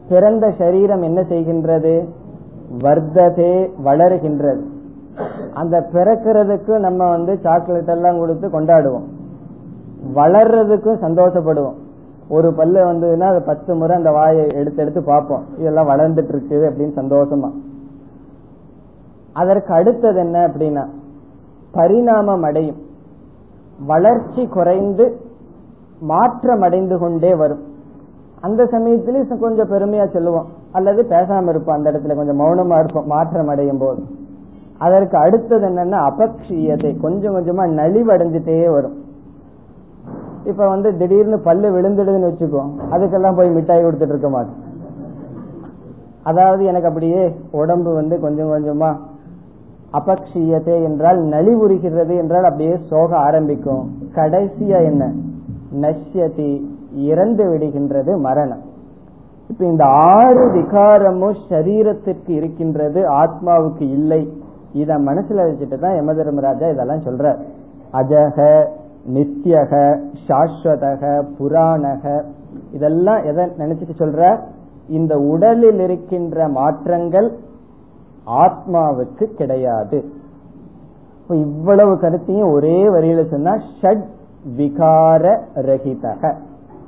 பிறந்த சரீரம் என்ன செய்கின்றது? வர்த்ததே வளருகின்றது. அந்த பிறக்கிறதுக்கு நம்ம வந்து சாக்லேட் எல்லாம் கொடுத்து கொண்டாடுவோம். வளர்றதுக்கும் சந்தோஷப்படுவோம். ஒரு பல்லு வந்ததுன்னா அது பத்து முறை அந்த வாயை எடுத்து எடுத்து பார்ப்போம். இதெல்லாம் வளர்ந்துட்டு இருக்குது அப்படின்னு சந்தோஷமா. அதற்கு அடுத்தது என்ன அப்படின்னா பரிணாமம் அடையும். வளர்ச்சி குறைந்து மாற்றம் அடைந்து கொண்டே வரும். அந்த சமயத்திலே கொஞ்சம் பெருமையா சொல்லுவோம். அல்லது பேசாம இருப்போம். அந்த இடத்துல கொஞ்சம் மௌனமா இருப்போம். மாற்றம் அடையும் போது. அதற்கு அடுத்தது என்னன்னா அபக்ஷியத்தை கொஞ்சம் கொஞ்சமா நலிவடைஞ்சிட்டே வரும். இப்ப வந்து திடீர்னு பல்லு விழுந்துடுதுன்னு வச்சுக்கோ அதுக்கெல்லாம் போய் மிட்டாய் கொடுத்துட்டு இருக்க மாட்டோம் அதாவது எனக்கு அப்படியே உடம்பு வந்து கொஞ்சம் கொஞ்சமா அபக்ஷியத்தை என்றால் நலிவுறுகிறது என்றால் அப்படியே சோக ஆரம்பிக்கும். கடைசியா என்ன? நஷ்யதி இறந்து விடுகின்றது மரணம். இப்ப இந்த ஆறு விகாரமும் சரீரத்திற்கு இருக்கின்றது ஆத்மாவுக்கு இல்லை. இத மனசுல வச்சுட்டு தான் யம தர்மராஜா இதெல்லாம் சொல்ற அஜக நித்தியக சாஸ்வதக புராணக இதெல்லாம் எதை நினைச்சிட்டு சொல்ற? இந்த உடலில் இருக்கின்ற மாற்றங்கள் ஆத்மாவுக்கு கிடையாது. இவ்வளவு கருத்தையும் ஒரே வரியில சொன்னா ஷட் விகார ரகிதக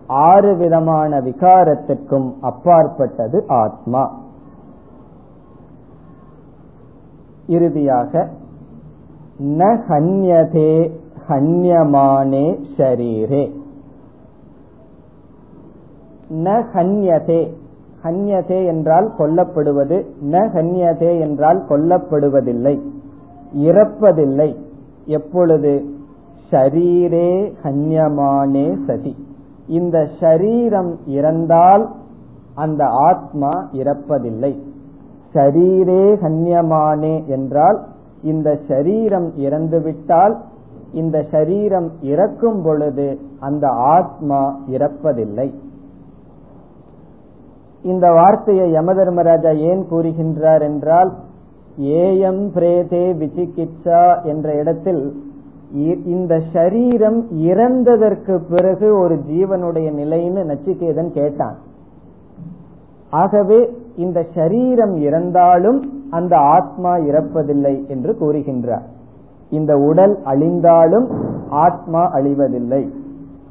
ஆறு விதமான விகாரத்திற்கும் அப்பாற்பட்டது ஆத்மா. இறுதியாக ந ஹன்யதே ஹன்யமானே ஷரீரே. ந ஹன்யதே ஹன்யதே என்றால் கொல்லப்படுவது ந ஹன்யதே என்றால் கொல்லப்படுவதில்லை இறப்பதில்லை. எப்பொழுது? ஷரீரே ஹன்யமானே சதி. இந்த ஷரீரம் இறந்தால் அந்த ஆத்மா இறப்பதில்லை. ஷரீரே ஹன்யமானே என்றால் இந்த ஷரீரம் இறந்துவிட்டால் இந்த சரீரம் இறக்கும் பொழுது அந்த ஆத்மா இறப்பதில்லை. இந்த வார்த்தையை யமதர்மராஜா ஏன் கூறுகின்றார் என்றால் ஏயம் பிரேதே விசிகிச்சா என்ற இடத்தில் இந்த சரீரம் இறந்ததற்கு பிறகு ஒரு ஜீவனுடைய நிலைன்னு நச்சிகேதன் கேட்டான். ஆகவே இந்த சரீரம் இறந்தாலும் அந்த ஆத்மா இறப்பதில்லை என்று கூறுகின்றார். இந்த உடல் அழிந்தாலும் ஆத்மா அழிவதில்லை.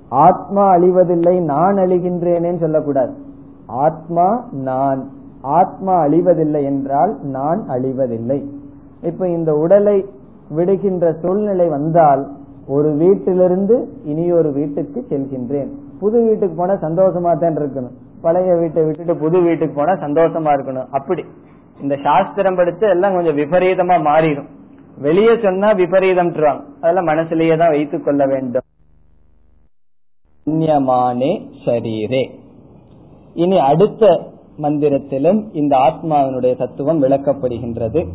ஆத்மா அழிவதில்லை நான் அழிகின்றேனே சொல்லக்கூடாது. ஆத்மா நான். ஆத்மா அழிவதில்லை என்றால் நான் அழிவதில்லை. இப்ப இந்த உடலை விடுகின்ற சூழ்நிலை வந்தால் ஒரு வீட்டிலிருந்து இனி ஒரு வீட்டுக்கு செல்கின்றேன். புது வீட்டுக்கு போனா சந்தோஷமா தான் இருக்கணும். பழைய வீட்டை விட்டுட்டு புது வீட்டுக்கு போனா சந்தோஷமா இருக்கணும். அப்படி. இந்த சாஸ்திரம் படிச்சு எல்லாம் கொஞ்சம் விபரீதமா மாறிடும். வெளியே சொன்னா விபரீதம் அதெல்லாம் மனசுலயே தான் வைத்துக் கொள்ள வேண்டும். புண்ணியமானே சரீரே. இனி அடுத்த மந்திரத்திலும் இந்த ஆத்மாவினுடைய தத்துவம் விளக்கப்படுகின்றது.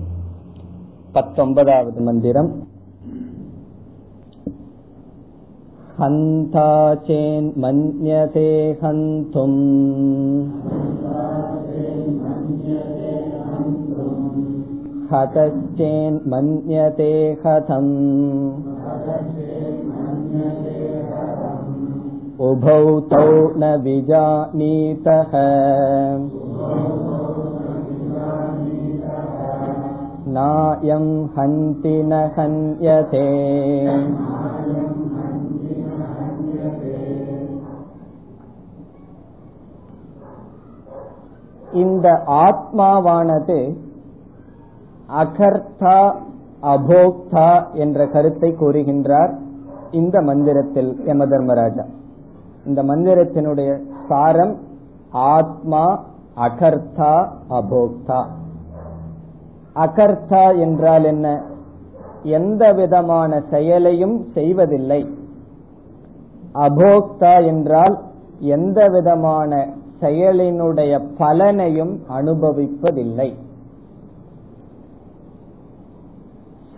பத்தொன்பதாவது மந்திரம். हन्ता चेन्मन्यते हन्तुम् हतश्चेन्मन्यते हतम् उभौ तौ न विजानीतः नायं हन्ति न हन्यते இந்த ஆத்மாவானது அகர்த்தா அபோக்தா என்ற கருத்தை கூறுகின்றார் இந்த மந்திரத்தில் யம தர்மராஜா இந்த மந்திரத்தினுடைய சாரம் ஆத்மா அகர்த்தா அபோக்தா. அகர்த்தா என்றால் என்ன? எந்த விதமான செயலையும் செய்வதில்லை. அபோக்தா என்றால் எந்த விதமான செயலினுடைய பலனையும் அனுபவிப்பதில்லை.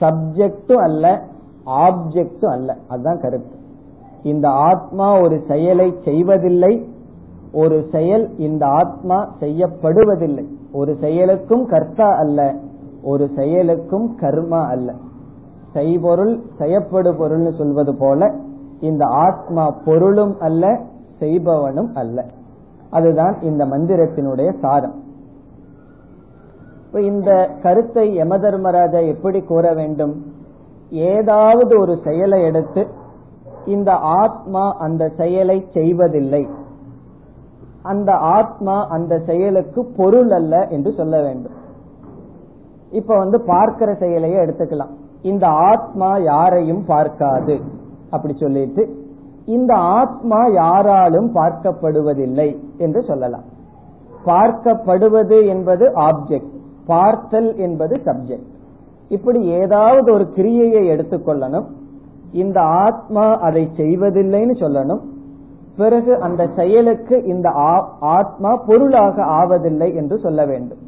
சப்ஜெக்டும் அல்ல ஆப்ஜெக்டும் அல்ல. அதுதான் கருத்து. இந்த ஆத்மா ஒரு செயலை செய்வதில்லை ஒரு செயல் இந்த ஆத்மா செய்யப்படுவதில்லை. ஒரு செயலுக்கும் கர்த்தா அல்ல ஒரு செயலுக்கும் கர்மா அல்ல. செய்பொருள் செய்யப்படு பொருள்னு சொல்வது போல இந்த ஆத்மா பொருளும் அல்ல செய்பவனும் அல்ல. அதுதான் இந்த மந்திரத்தினுடைய சாரம். இந்த கருத்தை யம தர்மராஜா எப்படி கூற வேண்டும்? ஏதாவது ஒரு செயலை எடுத்து இந்த ஆத்மா அந்த செயலை செய்வதில்லை. அந்த ஆத்மா அந்த செயலுக்கு பொருள் அல்ல என்று சொல்ல வேண்டும். இப்ப வந்து பார்க்கிற செயலையே எடுத்துக்கலாம். இந்த ஆத்மா யாரையும் பார்க்காது. அப்படி சொல்லிட்டு இந்த ஆத்மா யாராலும் பார்க்கப்படுவதில்லை என்று சொல்லலாம். பார்க்கப்படுவது என்பது ஆப்ஜெக்ட் பார்த்தல் என்பது சப்ஜெக்ட் இப்படி ஏதாவது ஒரு கிரியையை எடுத்துக்கொள்ளணும் இந்த ஆத்மா அதை செய்வதில்லைன்னு சொல்லணும். பிறகு அந்த செயலுக்கு இந்த ஆத்மா பொருளாக ஆவதில்லை என்று சொல்ல வேண்டும்.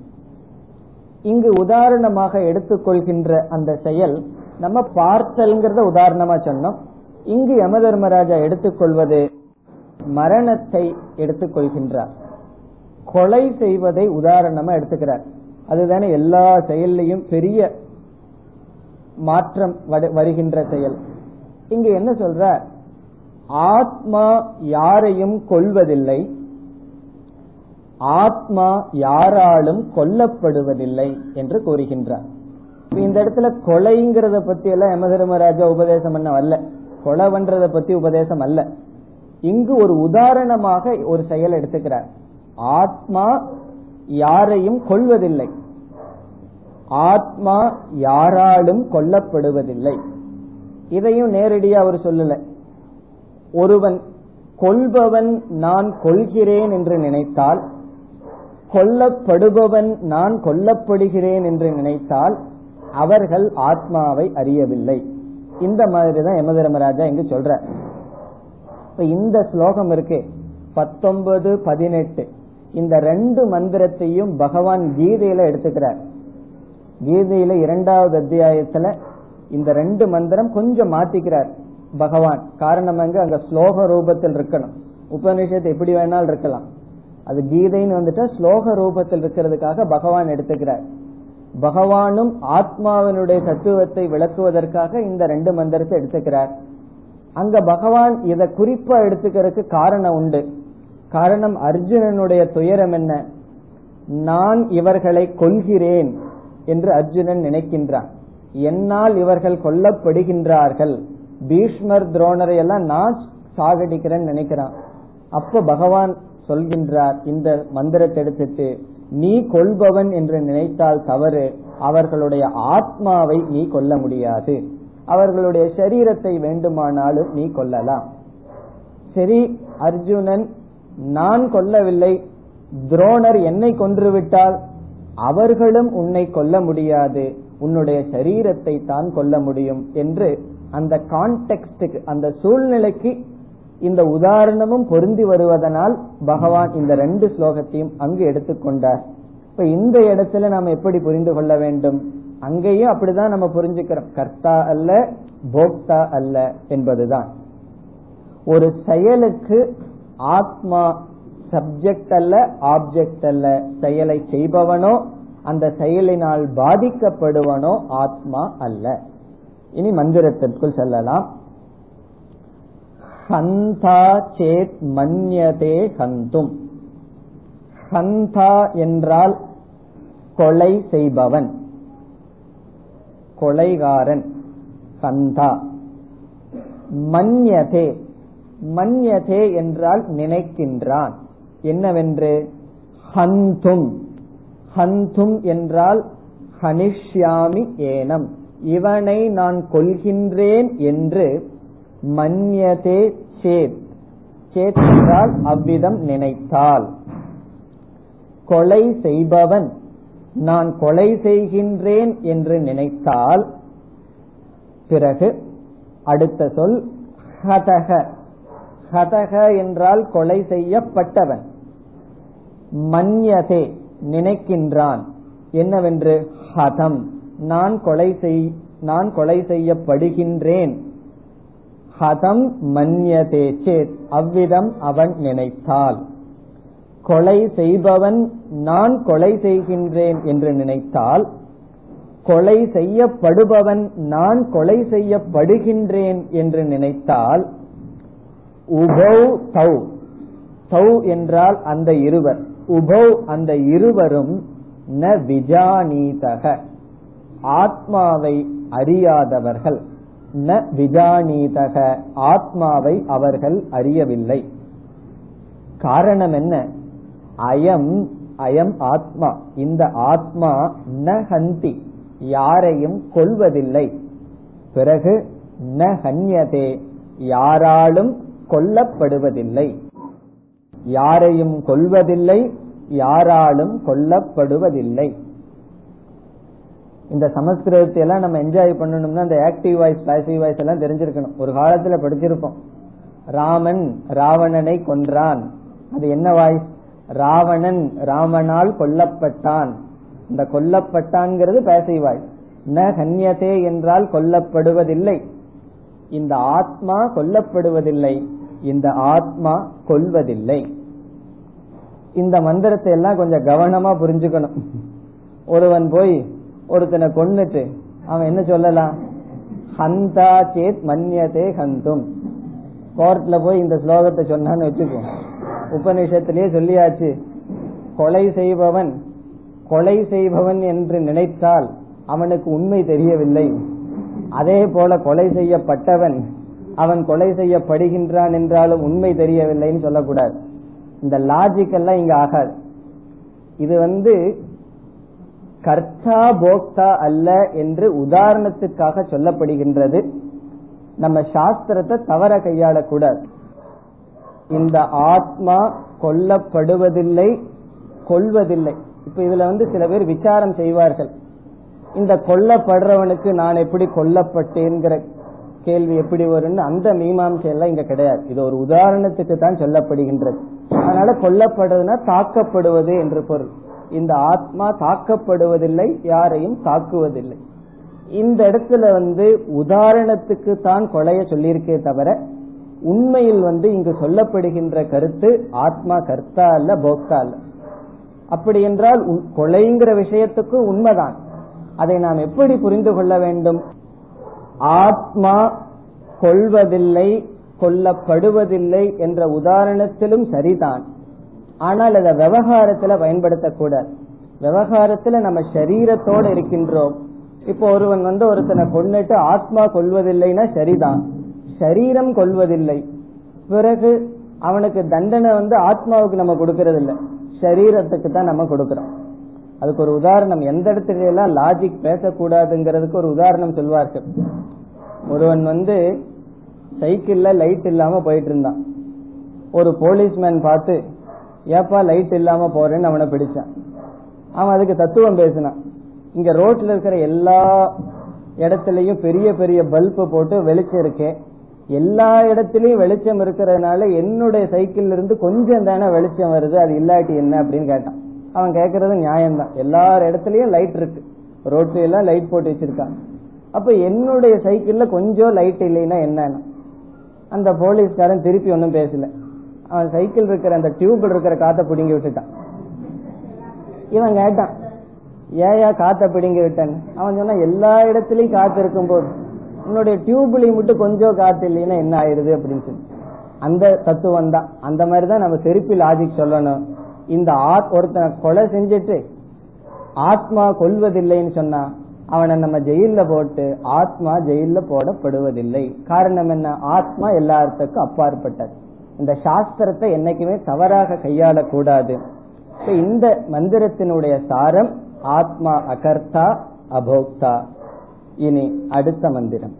இங்கு உதாரணமாக எடுத்துக்கொள்கின்ற அந்த செயல் நம்ம பார்த்தல்ங்கிறத உதாரணமா சொன்னோம். இங்கு யம தர்மராஜா எடுத்துக்கொள்வது மரணத்தை எடுத்துக்கொள்கின்றார். கொலை செய்வதை உதாரணமா எடுத்துக்கிறார். அதுதானே எல்லா செயல்லையும் பெரிய மாற்றம் வருகின்ற செயல். இங்க என்ன சொல்ற ஆத்மா யாரையும் கொள்வதில்லை ஆத்மா யாராலும் கொல்லப்படுவதில்லை என்று கூறுகின்றார். இந்த இடத்துல கொலைங்கிறத பத்தி எல்லாம் யம தர்மராஜா உபதேசம் பண்ண வரல. கொலை பண்றத பத்தி உபதேசம் அல்ல. இங்கு ஒரு உதாரணமாக ஒரு செயல் எடுத்துக்கிறார். ஆத்மா யாரையும் கொள்வதில்லை ஆத்மா யாராலும் கொல்லப்படுவதில்லை. இதையும் நேரடியா அவர் சொல்லல. ஒருவன் கொள்பவன் நான் கொள்கிறேன் என்று நினைத்தால் கொல்லப்படுபவன் நான் கொல்லப்படுகிறேன் என்று நினைத்தால் அவர்கள் ஆத்மாவை அறியவில்லை. இந்த மாதிரிதான் யம தர்மராஜா இங்கு சொல்ற இப்ப இந்த ஸ்லோகம் இருக்கு. பத்தொன்பது பதினெட்டு. இந்த ரெண்டு மந்திரத்தையும் பகவான் கீதையில எடுத்துக்கிறார். கீதையில இரண்டாவது அத்தியாயத்துல இந்த ரெண்டு மந்திரம் கொஞ்சம் மாத்திக்கிறார் பகவான். காரணம் அங்க அங்க ஸ்லோக ரூபத்தில் இருக்கணும். உபநிஷத்து எப்படி வேணாலும் இருக்கலாம். அது கீதைன்னு வந்துட்டா ஸ்லோக ரூபத்தில் இருக்கிறதுக்காக பகவான் எடுத்துக்கிறார். பகவானும் ஆத்மாவினுடைய தத்துவத்தை விளக்குவதற்காக இந்த ரெண்டு மந்திரத்தை எடுத்துக்கிறார். அங்க பகவான் இத குறிப்பா எடுத்துக்கிறதுக்கு காரணம் உண்டு. காரணம் அர்ஜுனனுடைய துயரம் என்ன? நான் இவர்களை கொள்கிறேன் என்று அர்ஜுனன் நினைக்கின்றான். என்னால் இவர்கள் கொல்லப்படுகின்றார்கள். பீஷ்மர் துரோணரை எல்லாம் நான் சாகடிக்கிறேன்னு நினைக்கிறான். அப்ப பகவான் சொல்கின்றார் இந்த மந்திரத்தை எடுத்துட்டு நீ கொல்பவன் என்று நினைத்தால் தவறு. அவர்களுடைய ஆத்மாவை நீ கொல்ல முடியாது. அவர்களுடைய சரீரத்தை வேண்டுமானாலும் நீ கொல்லலாம். சரி அர்ஜுனன் நான் கொல்லவில்லை. துரோணர் என்னை கொன்றுவிட்டால் அவர்களும் உன்னை கொல்ல முடியாது. உன்னுடைய சரீரத்தை தான் கொல்ல முடியும் என்று அந்த கான்டெக்டுக்கு அந்த சூழ்நிலைக்கு இந்த உதாரணமும் பொருந்தி வருவதனால் பகவான் இந்த ரெண்டு ஸ்லோகத்தையும் அங்கு எடுத்துக்கொண்டார். இப்ப இந்த இடத்துல நாம் எப்படி புரிந்து கொள்ள வேண்டும்? அங்கேயும் அப்படிதான் நம்ம புரிஞ்சுக்கிறோம். கர்த்தா அல்ல போக்தா அல்ல என்பதுதான். ஒரு செயலுக்கு ஆத்மா சப்ஜெக்ட் அல்ல ஆப்ஜெக்ட் அல்ல. செயலை செய்பவனோ அந்த செயலினால் பாதிக்கப்படுவனோ ஆத்மா அல்ல. இனி மந்திரத்திற்குள் செல்லலாம். ஹந்தா சேத் மன்யதே ஹந்தும். ஹந்தா என்றால் கொலை செய்பவன். கொலைகாரன். ஹந்தா. மன்யதே. மன்யதே என்றால் நினைக்கின்றான். என்னவென்று? ஹந்தும். ஹந்தும் என்றால் ஹனிஷ்யாமி ஏனம். இவனை நான் கொள்கின்றேன் என்று மன்யதே சேத். சேத் என்றால் அவ்விதம் நினைத்தால். கொலை செய்பவன். நான் கொலை செய்கின்றேன் என்று நினைத்தால் பிறகு அடுத்த சொல் ஹதக ஹதக என்றால் கொலை செய்யப்பட்டவன். மன்யதே நினைக்கின்றான். என்னவென்று? ஹதம். நான் கொலை செய் நான் கொலை செய்யப்படுகின்றேன். ஹதம் மன்யதே சேத். அவ்விதம் அவன் நினைத்தால் கொலை செய்பவன் நான் கொலை செய்கின்றேன் என்று நினைத்தால் கொலை செய்யப்படுபவன் நான் கொலை செய்யப்படுகின்றேன் என்று நினைத்தால் உபௌ தௌ. தௌ என்றால் அந்த இருவர். உபௌ அந்த இருவரும் ந விஜானீதக. ஆத்மாவை அறியாதவர்கள். ந விஜானீதக. ஆத்மாவை அவர்கள் அறியவில்லை. காரணம் என்ன? அயம் அயம் ஆத்மா. இந்த ஆத்மா ந ஹந்தி. யாரையும் கொல்வதில்லை. பிறகு ந ஹன்யதே. யாராலும் கொல்லப்படுவதில்லை. யாரையும் கொல்வதில்லை யாராலும் கொல்லப்படுவதில்லை. இந்த சமஸ்கிருதத்தை எல்லாம் நம்ம என்ஜாய் பண்ணணும்னா அந்த ஆக்டிவ் வாய்ஸ் பாசிவ் வாய்ஸ் எல்லாம் தெரிஞ்சிருக்கணும். ஒரு காலத்துல படிச்சிருப்போம். ராமன் ராவணனை கொன்றான். அது என்ன வாய்ஸ் ராவணன் ராமனால் கொல்லப்பட்டான். இந்த கொல்லப்பட்டான்ங்கிறது பேசிவ் வாய்ஸ் ந கன்யதே என்றால் கொல்லப்படுவதில்லை. இந்த ஆத்மா கொல்லப்படுவதில்லை. இந்த ஆத்மா கொல்வதில்லை. இந்த மந்திரத்தை எல்லாம் கொஞ்சம் கவனமா புரிஞ்சுக்கணும். ஒருவன் போய் ஒருத்தனை கொன்னுட்டு அவன் என்ன சொல்லலாம்? ஹந்தா சேத் மன்யதே ஹந்தும். கோர்ட்ல போய் இந்த ஸ்லோகத்தை சொன்னான்னு வச்சுக்கோ. உபநிஷத்திலேயே சொல்லியாச்சு கொலை செய்பவன் கொலை செய்பவன் என்று நினைத்தால் அவனுக்கு உண்மை தெரியவில்லை. அதே போல கொலை செய்யப்பட்டவன் அவன் கொலை செய்யப்படுகின்றான் என்றாலும் உண்மை தெரியவில்லைன்னு சொல்லக்கூடாது. இந்த லாஜிக் எல்லாம் இங்க ஆகாது. இது வந்து கர்த்தா போக்தா அல்ல என்று உதாரணத்துக்காக சொல்லப்படுகின்றது. நம்ம சாஸ்திரத்தை தவற கையாளக்கூடாது. இந்த ஆத்மா கொல்லப்படுவதில்லை கொல்வதில்லை. இப்ப இதுல வந்து சில பேர் விசாரம் செய்வார்கள். இந்த கொல்லப்படுறவனுக்கு நான் எப்படி கொல்லப்பட்டேங்கிற கேள்வி எப்படி வரும்னு அந்த மீமாம்சை எல்லாம் இங்க கிடையாது. இது ஒரு உதாரணத்துக்கு தான் சொல்லப்படுகின்றது. அதனால கொல்லப்படுறதுன்னா தாக்கப்படுவது என்று பொருள். இந்த ஆத்மா தாக்கப்படுவதில்லை யாரையும் தாக்குவதில்லை. இந்த இடத்துல வந்து உதாரணத்துக்கு தான் கொலைய சொல்லியிருக்கே தவிர உண்மையில் வந்து இங்கு சொல்லப்படுகின்ற கருத்து ஆத்மா கர்த்தா அல்ல போக்தா அல்ல. அப்படி என்றால் கொலைங்கிற விஷயத்துக்கு உண்மைதான். அதை நாம் எப்படி புரிந்து கொள்ள வேண்டும்? ஆத்மா கொள்வதில்லை கொல்லப்படுவதில்லை என்ற உதாரணத்திலும் சரிதான். ஆனால் அதை விவகாரத்துல பயன்படுத்தக்கூடாது விவகாரத்துல நம்ம சரீரத்தோடு இருக்கின்றோம். இப்போ ஒருவன் வந்து ஒருத்தனை கொண்டுட்டு ஆத்மா கொள்வதில்லைன்னா சரிதான். சரீரம் கொள்வதில்லை. பிறகு அவனுக்கு தண்டனை வந்து ஆத்மாவுக்கு நம்ம கொடுக்கறது இல்ல சரீரத்துக்கு தான் நம்ம கொடுக்கறோம். அதுக்கு ஒரு உதாரணம் எந்த இடத்துல எல்லாம் லாஜிக் பேசக்கூடாதுங்கிறதுக்கு ஒரு உதாரணம் சொல்வார்கள். ஒருவன் வந்து சைக்கிள்ல லைட் இல்லாம போயிட்டு இருந்தான். ஒரு போலீஸ்மேன் பார்த்து ஏப்பா லைட் இல்லாம போறேன்னு அவனை பிடிச்சான். அவன் அதுக்கு தத்துவம் பேசினான். இங்க ரோட்ல இருக்கிற எல்லா இடத்துலயும் பெரிய பெரிய பல்பு போட்டு வெளிச்சம் இருக்கேன் எல்லா இடத்துலயும் வெளிச்சம் இருக்கிறதுனால என்னுடைய சைக்கிள்ல இருந்து கொஞ்சம் தானே வெளிச்சம் வருது அது இல்லாட்டி என்ன அப்படின்னு கேட்டான். அவன் கேட்கறது நியாயம்தான். எல்லா இடத்துலயும் லைட் இருக்கு. ரோட்ல எல்லாம் லைட் போட்டு வச்சிருக்கான் அப்ப என்னுடைய சைக்கிள்ல கொஞ்சம் லைட் இல்லைன்னா என்னன்னா? அந்த போலீஸ்காரன் திருப்பி ஒன்னும் பேசல. அவன் சைக்கிள் இருக்கிற அந்த டியூப்ல இருக்கிற காத்த பிடுங்கி விட்டுட்டான். இவன் கேட்டான் ஏயா காத்த பிடுங்கி விட்டான் அவன் சொன்னா எல்லா இடத்துலயும் காத்து இருக்கும் போது உன்னுடைய டியூப்லயும் மட்டும் கொஞ்சம் காத்து இல்லைன்னா என்ன ஆயிருது அப்படின்னு சொல்லி. அந்த தத்துவம் தான். அந்த மாதிரிதான் நம்ம செருப்பி லாஜிக் சொல்லணும். இந்த ஆத் ஒருத்தனை கொலை செஞ்சுட்டு ஆத்மா கொல்வதில்லைன்னு சொன்னா அவனை நம்ம ஜெயில போட்டு ஆத்மா ஜெயில போடப்படுவதில்லை. காரணம் என்ன? ஆத்மா எல்லாத்துக்கும் அப்பாற்பட்டது. இந்த சாஸ்திரத்தை என்னைக்குமே தவறாக கையாளக்கூடாது. இந்த மந்திரத்தினுடைய சாரம் ஆத்மா அகர்த்தா அபோக்தா. இனி அடுத்த மந்திரம்.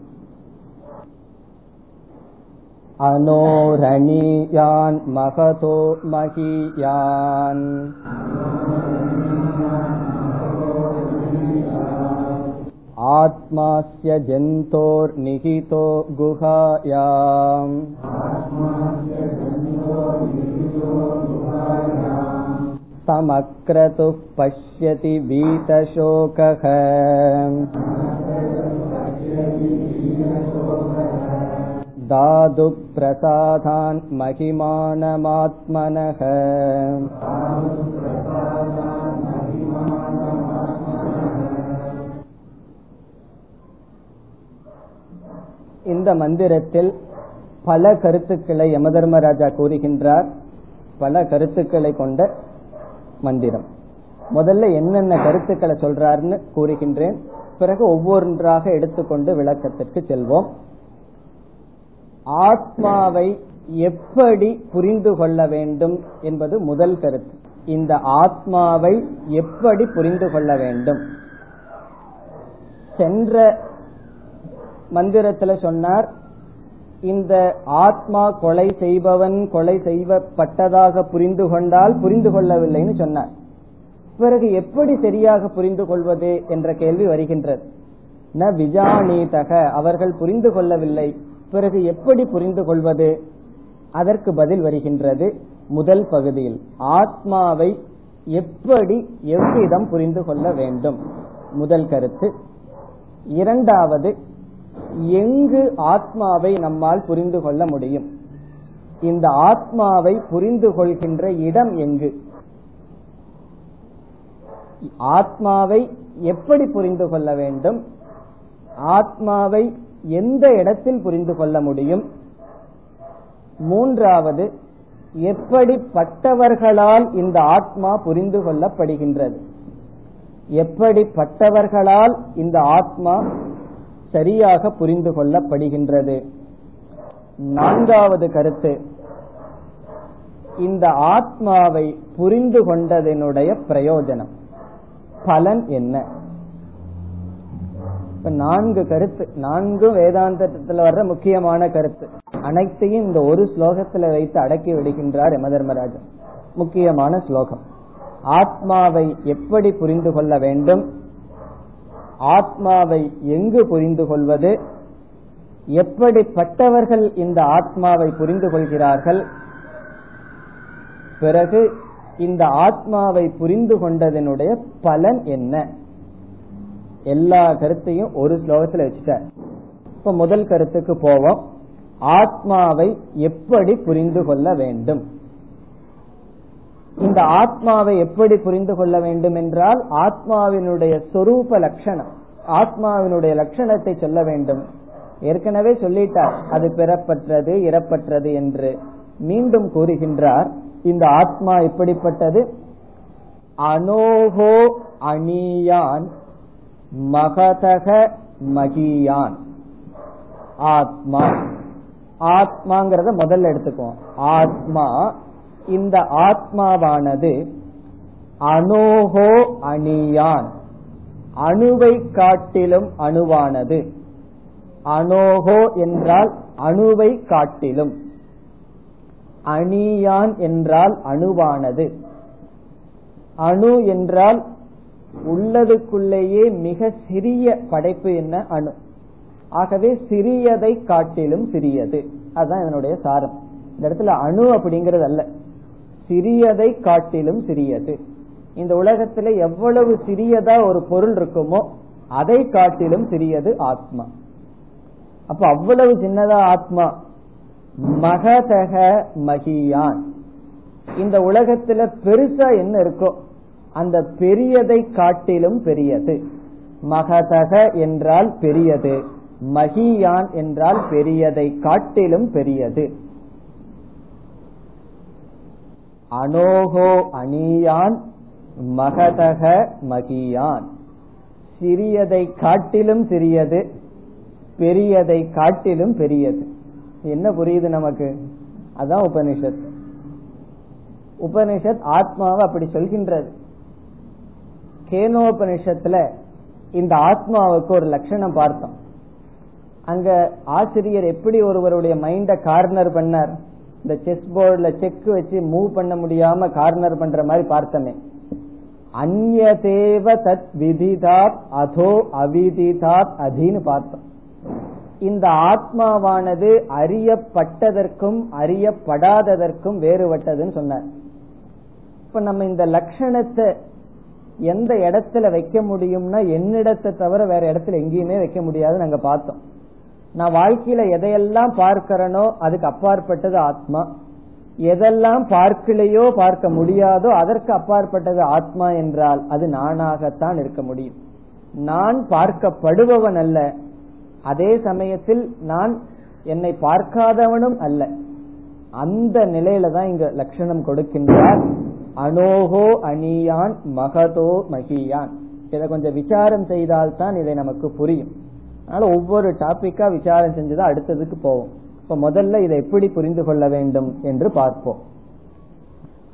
அனோரணியான் மகதோ மகியான். आत्मास्य जन्तोर्निहितो गुहायाम् तमक्रतुः पश्यति वीतशोकः दादुप्रसादान् महिमानमात्मनः இந்த மந்திரத்தில் பல கருத்துக்களை யமதர்மராஜா கூறுகின்றார். பல கருத்துக்களை கொண்ட மந்திரம். முதல்ல என்னென்ன கருத்துக்களை சொல்றாருன்னு கூறுகின்றேன். பிறகு ஒவ்வொன்றாக எடுத்துக்கொண்டு விளக்கத்திற்கு செல்வோம். ஆத்மாவை எப்படி புரிந்து கொள்ள வேண்டும் என்பது முதல் கருத்து. இந்த ஆத்மாவை எப்படி புரிந்து கொள்ள வேண்டும்? சென்ற மந்திரத்துல சொன்னார் இந்த ஆத்மா கொலை செய்பவன் கொலை செய்யப்பட்டதாக புரிந்து கொண்டால் புரிந்து கொள்ளவில்லைன்னு சொன்னார். பிறகு எப்படி சரியாக புரிந்து கொள்வது என்ற கேள்வி வருகின்றது. ந விஜானீதக அவர்கள் புரிந்து கொள்ளவில்லை. பிறகு எப்படி புரிந்து கொள்வது? அதற்கு பதில் வருகின்றது முதல் பகுதியில். ஆத்மாவை எப்படி எவ்விதம் புரிந்து கொள்ள வேண்டும்? முதல் கருத்து. இரண்டாவது எங்கு ஆத்மாவை நம்மால் புரிந்து கொள்ள முடியும்? இந்த ஆத்மாவை புரிந்து கொள்கின்ற இடம் எங்கு? ஆத்மாவை எப்படி புரிந்து கொள்ள வேண்டும்? ஆத்மாவை எந்த இடத்தில் புரிந்து கொள்ள முடியும்? மூன்றாவது எப்படிப்பட்டவர்களால் இந்த ஆத்மா புரிந்து கொள்ளப்படுகின்றது? எப்படிப்பட்டவர்களால் இந்த ஆத்மா சரியாக புரிந்து கொள்ளப்படுகின்றது. நான்காவது கருத்து. இந்த ஆத்மாவை புரிந்து கொண்டதனுடைய பிரயோஜனம். பலன் என்ன? இப்ப நான்கு கருத்து நான்கு வேதாந்தத்தில் வர்ற முக்கியமான கருத்து. அனைத்தையும் இந்த ஒரு ஸ்லோகத்துல வைத்து அடக்கி விடுகின்றார் யமதர்மராஜன். முக்கியமான ஸ்லோகம். ஆத்மாவை எப்படி புரிந்து கொள்ள வேண்டும்? ஆத்மாவை எங்கு புரிந்து கொள்வது? எப்படிப்பட்டவர்கள் இந்த ஆத்மாவை புரிந்து கொள்கிறார்கள்? பிறகு இந்த ஆத்மாவை புரிந்து கொண்டதனுடைய பலன் என்ன? எல்லா கருத்தையும் ஒரு ஸ்லோகத்துல வச்சுட்டார். இப்ப முதல் கருத்துக்கு போவோம். ஆத்மாவை எப்படி புரிந்து கொள்ள வேண்டும்? இந்த ஆத்மாவை எப்படி புரிந்து கொள்ள வேண்டும் என்றால் ஆத்மாவினுடைய சொரூப லட்சணம் ஆத்மாவினுடைய லட்சணத்தை சொல்ல வேண்டும். ஏற்கனவே சொல்லிட்டார் அது பிறப்பற்றது இறப்பற்றது என்று. மீண்டும் கூறுகின்றார் இந்த ஆத்மா எப்படிப்பட்டது? அனோகோ அணியான் மகதக மகியான். ஆத்மா. ஆத்மாங்கிறத முதல்ல எடுத்துக்குவோம். ஆத்மா இந்த ஆத்மாவானது அனோகோ அணியான். அணுவை காட்டிலும் அணுவானது. அனோகோ என்றால் அணுவை காட்டிலும். அணியான் என்றால் அணுவானது. அணு என்றால் உள்ளதுக்குள்ளேயே மிக சிறிய படைப்பு என்ன? அணு. ஆகவே சிறியதை காட்டிலும் சிறியது. அதுதான் இதனுடைய சாரம். இந்த இடத்துல அணு அப்படிங்கிறது அல்ல. சிறியதை காட்டிலும் சிறியது. இந்த உலகத்துல எவ்வளவு சிறியதா ஒரு பொருள் இருக்குமோ அதை காட்டிலும் சிறியது ஆத்மா. அப்ப அவ்வளவு சின்னதா ஆத்மா? மகதக மகியான். இந்த உலகத்துல பெருசா என்ன இருக்கோ அந்த பெரியதை காட்டிலும் பெரியது. மகதக என்றால் பெரியது. மகியான் என்றால் பெரியதை காட்டிலும் பெரியது. அனோகோ அணியான் மகதக மகியான். சிறியதை காட்டிலும் சிறியது பெரியதை காட்டிலும் பெரியது. என்ன புரியுது நமக்கு? அதான் உபனிஷத். உபனிஷத் ஆத்மாவை அப்படி சொல்கின்றது. கேனோபனிஷத்துல இந்த ஆத்மாவுக்கு ஒரு லட்சணம் பார்த்தோம். அங்க ஆசிரியர் எப்படி ஒருவருடைய மைண்ட கார்னர் பண்ணார்? இந்த செஸ் போர்டில் செக் வச்சு மூவ் பண்ண முடியாம கார்னர் பண்ற மாதிரி பார்த்தமே. அந்நதேவ தத் விதிதாத் அதோ அவிதிதாத் அதின்னு பார்த்தோம். இந்த ஆத்மாவானது அறியப்பட்டதற்கும் அறியப்படாததற்கும் வேறுபட்டதுன்னு சொன்னார். இப்ப நம்ம இந்த லட்சணத்தை எந்த இடத்துல வைக்க முடியும்னா என்னிடத்தை தவிர வேற இடத்துல எங்கேயுமே வைக்க முடியாதுன்னு நாங்க பார்த்தோம். நான் வாழ்க்கையில எதையெல்லாம் பார்க்கிறனோ அதுக்கு அப்பாற்பட்டது ஆத்மா. எதெல்லாம் பார்க்கலையோ பார்க்க முடியாதோ அதற்கு அப்பாற்பட்டது ஆத்மா என்றால் அது நானாகத்தான் இருக்க முடியும். நான் பார்க்கப்படுபவன் அல்ல. அதே சமயத்தில் நான் என்னை பார்க்காதவனும் அல்ல. அந்த நிலையில தான் இங்க லட்சணம் கொடுக்கின்றார். அனோகோ அணியான் மகதோ மகியான். இதை கொஞ்சம் விசாரம் செய்தால்தான் இதை நமக்கு புரியும். அதனால ஒவ்வொரு டாபிக்கா விசாரம் செஞ்சுதான் அடுத்ததுக்கு போவோம். இப்ப முதல்ல இதை எப்படி புரிந்து கொள்ள வேண்டும் என்று பார்ப்போம்.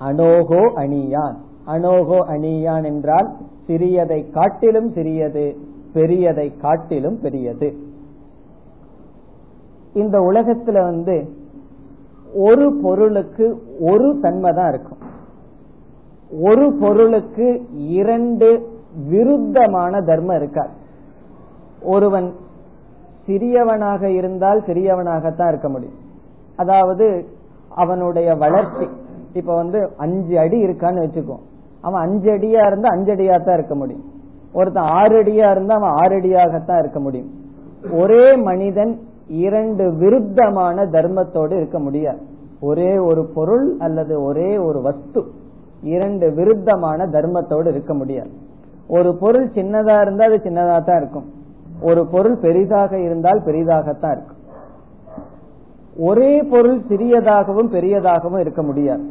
அனோகோ அணியான். அனோகோ அணியான் என்றால் சிறியதை காட்டிலும் சிறியது பெரியதை காட்டிலும் பெரியது. இந்த உலகத்துல வந்து ஒரு பொருளுக்கு ஒரு தன்மை தான் இருக்கும். ஒரு பொருளுக்கு இரண்டு விருத்தமான தர்மம் இருக்காது. ஒருவன் சிறியவனாக இருந்தால் சிறியவனாகத்தான் இருக்க முடியும். அதாவது அவனுடைய வளர்ச்சி. இப்ப வந்து அஞ்சு அடி இருக்கான்னு வச்சுக்கோ. அவன் அஞ்சு அடியா இருந்தா அஞ்சு அடியா தான் இருக்க முடியும். ஒருத்தன் ஆறு அடியா இருந்தா அவன் ஆறு அடியாகத்தான் இருக்க முடியும். ஒரே மனிதன் இரண்டு விருத்தமான தர்மத்தோடு இருக்க முடியாது. ஒரே ஒரு பொருள் அல்லது ஒரே ஒரு வஸ்து இரண்டு விருத்தமான தர்மத்தோடு இருக்க முடியாது. ஒரு பொருள் சின்னதா இருந்தா அது சின்னதா தான் இருக்கும். ஒரு பொருள் பெரிதாக இருந்தால் பெரிதாகத்தான் இருக்கும் ஒரே பொருள் சிறியதாகவும் பெரியதாகவும் இருக்க முடியாது.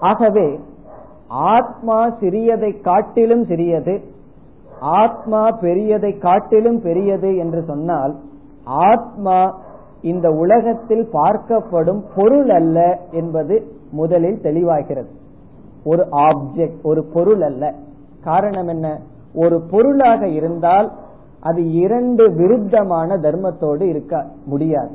ஆகவே ஆத்மா சிறியதை காட்டிலும் சிறியது ஆத்மா பெரியதை காட்டிலும் பெரியது என்று சொன்னால் ஆத்மா இந்த உலகத்தில் பார்க்கப்படும் பொருள் அல்ல என்பது முதலில் தெளிவாகிறது. ஒரு ஆப்ஜெக்ட் ஒரு பொருள் அல்ல. காரணம் என்ன? ஒரு பொருளாக இருந்தால் அது இரண்டு விருத்தமான தர்மத்தோடு இருக்க முடியாது.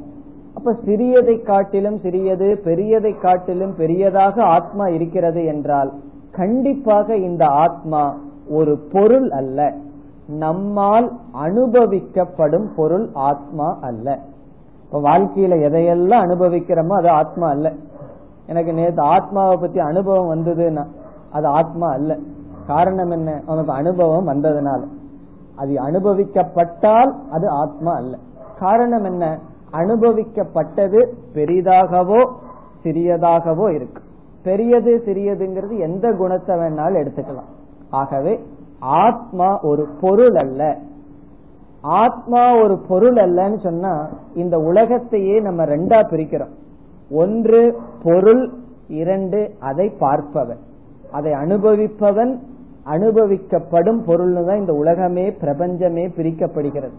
அப்ப சிறியதை காட்டிலும் சிறியது பெரியதை காட்டிலும் பெரியதாக ஆத்மா இருக்கிறது என்றால் கண்டிப்பாக இந்த ஆத்மா ஒரு பொருள் அல்ல. நம்மால் அனுபவிக்கப்படும் பொருள் ஆத்மா அல்ல. இப்ப வாழ்க்கையில எதையெல்லாம் அனுபவிக்கிறோமோ அது ஆத்மா அல்ல. எனக்கு நேற்று ஆத்மாவை பத்தி அனுபவம் வந்ததுன்னா அது ஆத்மா அல்ல. காரணம் என்ன? அவனுக்கு அனுபவம் வந்ததுனால. அது அனுபவிக்கப்பட்டால் அது ஆத்மா அல்ல. காரணம் என்ன? அனுபவிக்கப்பட்டது பெரிதாகவோ சிறியதாகவோ இருக்கு. பெரியது சிறியதுங்கிறது எந்த குணத்தை வேணாலும் எடுத்துக்கலாம். ஆகவே ஆத்மா ஒரு பொருள் அல்ல. ஆத்மா ஒரு பொருள் அல்லன்னு சொன்னா இந்த உலகத்தையே நம்ம ரெண்டா பிரிக்கிறோம். ஒன்று பொருள் இரண்டு அதை பார்ப்பவன். அதை அனுபவிப்பவன் அனுபவிக்கப்படும் பொருள்னு தான் இந்த உலகமே பிரபஞ்சமே பிரிக்கப்படுகிறது.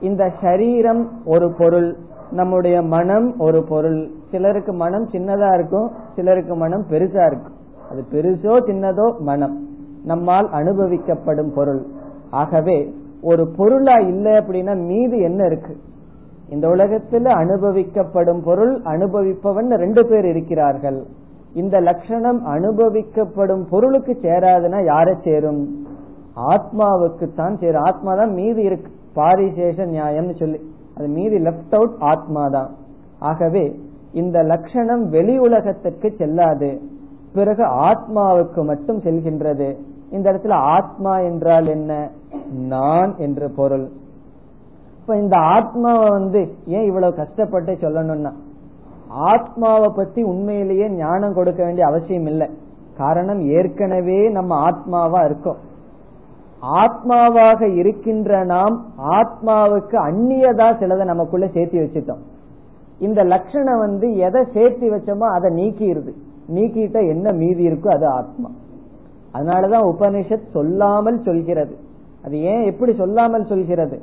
இந்த சரீரம் ஒரு பொருள் நம்முடைய மனம் ஒரு பொருள். சிலருக்கு மனம் சின்னதா இருக்கும் சிலருக்கு மனம் பெருசா இருக்கும். அது பெருசோ சின்னதோ மனம். நம்மால் அனுபவிக்கப்படும் பொருள். ஆகவே ஒரு பொருளா இல்லை அப்படின்னா மீது என்ன இருக்கு? இந்த உலகத்தில் அனுபவிக்கப்படும் பொருள் அனுபவிப்பவன் ரெண்டு பேர் இருக்கிறார்கள். இந்த லட்சணம் அனுபவிக்கப்படும் பொருளுக்கு சேராதுன்னா யாரை சேரும்? ஆத்மாவுக்கு தான் சேரும். ஆத்மா தான் மீதி இருக்கு. பாரிசேஷ நியாயம்னு சொல்லி. அது மீதி லெப்ட் அவுட் ஆத்மா தான் ஆகவே இந்த லட்சணம் வெளி உலகத்திற்கு செல்லாது. பிறகு ஆத்மாவுக்கு மட்டும் செல்கின்றது. இந்த இடத்துல ஆத்மா என்றால் என்ன? நான் என்று பொருள். இப்ப இந்த ஆத்மாவை வந்து ஏன் இவ்வளவு கஷ்டப்பட்டு சொல்லணும்னா? ஆத்மாவை பத்தி உண்மையிலேயே ஞானம் கொடுக்க வேண்டிய அவசியம் இல்லை. காரணம் ஏற்கனவே நம்ம ஆத்மாவா இருக்கோம். ஆத்மாவாக இருக்கின்ற நாம் ஆத்மாவுக்கு அந்நியதா சிலதை நமக்குள்ள சேர்த்தி வச்சுட்டோம். இந்த லட்சணம் வந்து எதை சேர்த்தி வச்சோமோ அதை நீக்கிடுது. நீக்கிட்ட என்ன மீதி இருக்கோ அது ஆத்மா. அதனாலதான் உபனிஷத் சொல்லாமல் சொல்கிறது. அது ஏன் எப்படி சொல்லாமல் சொல்கிறது?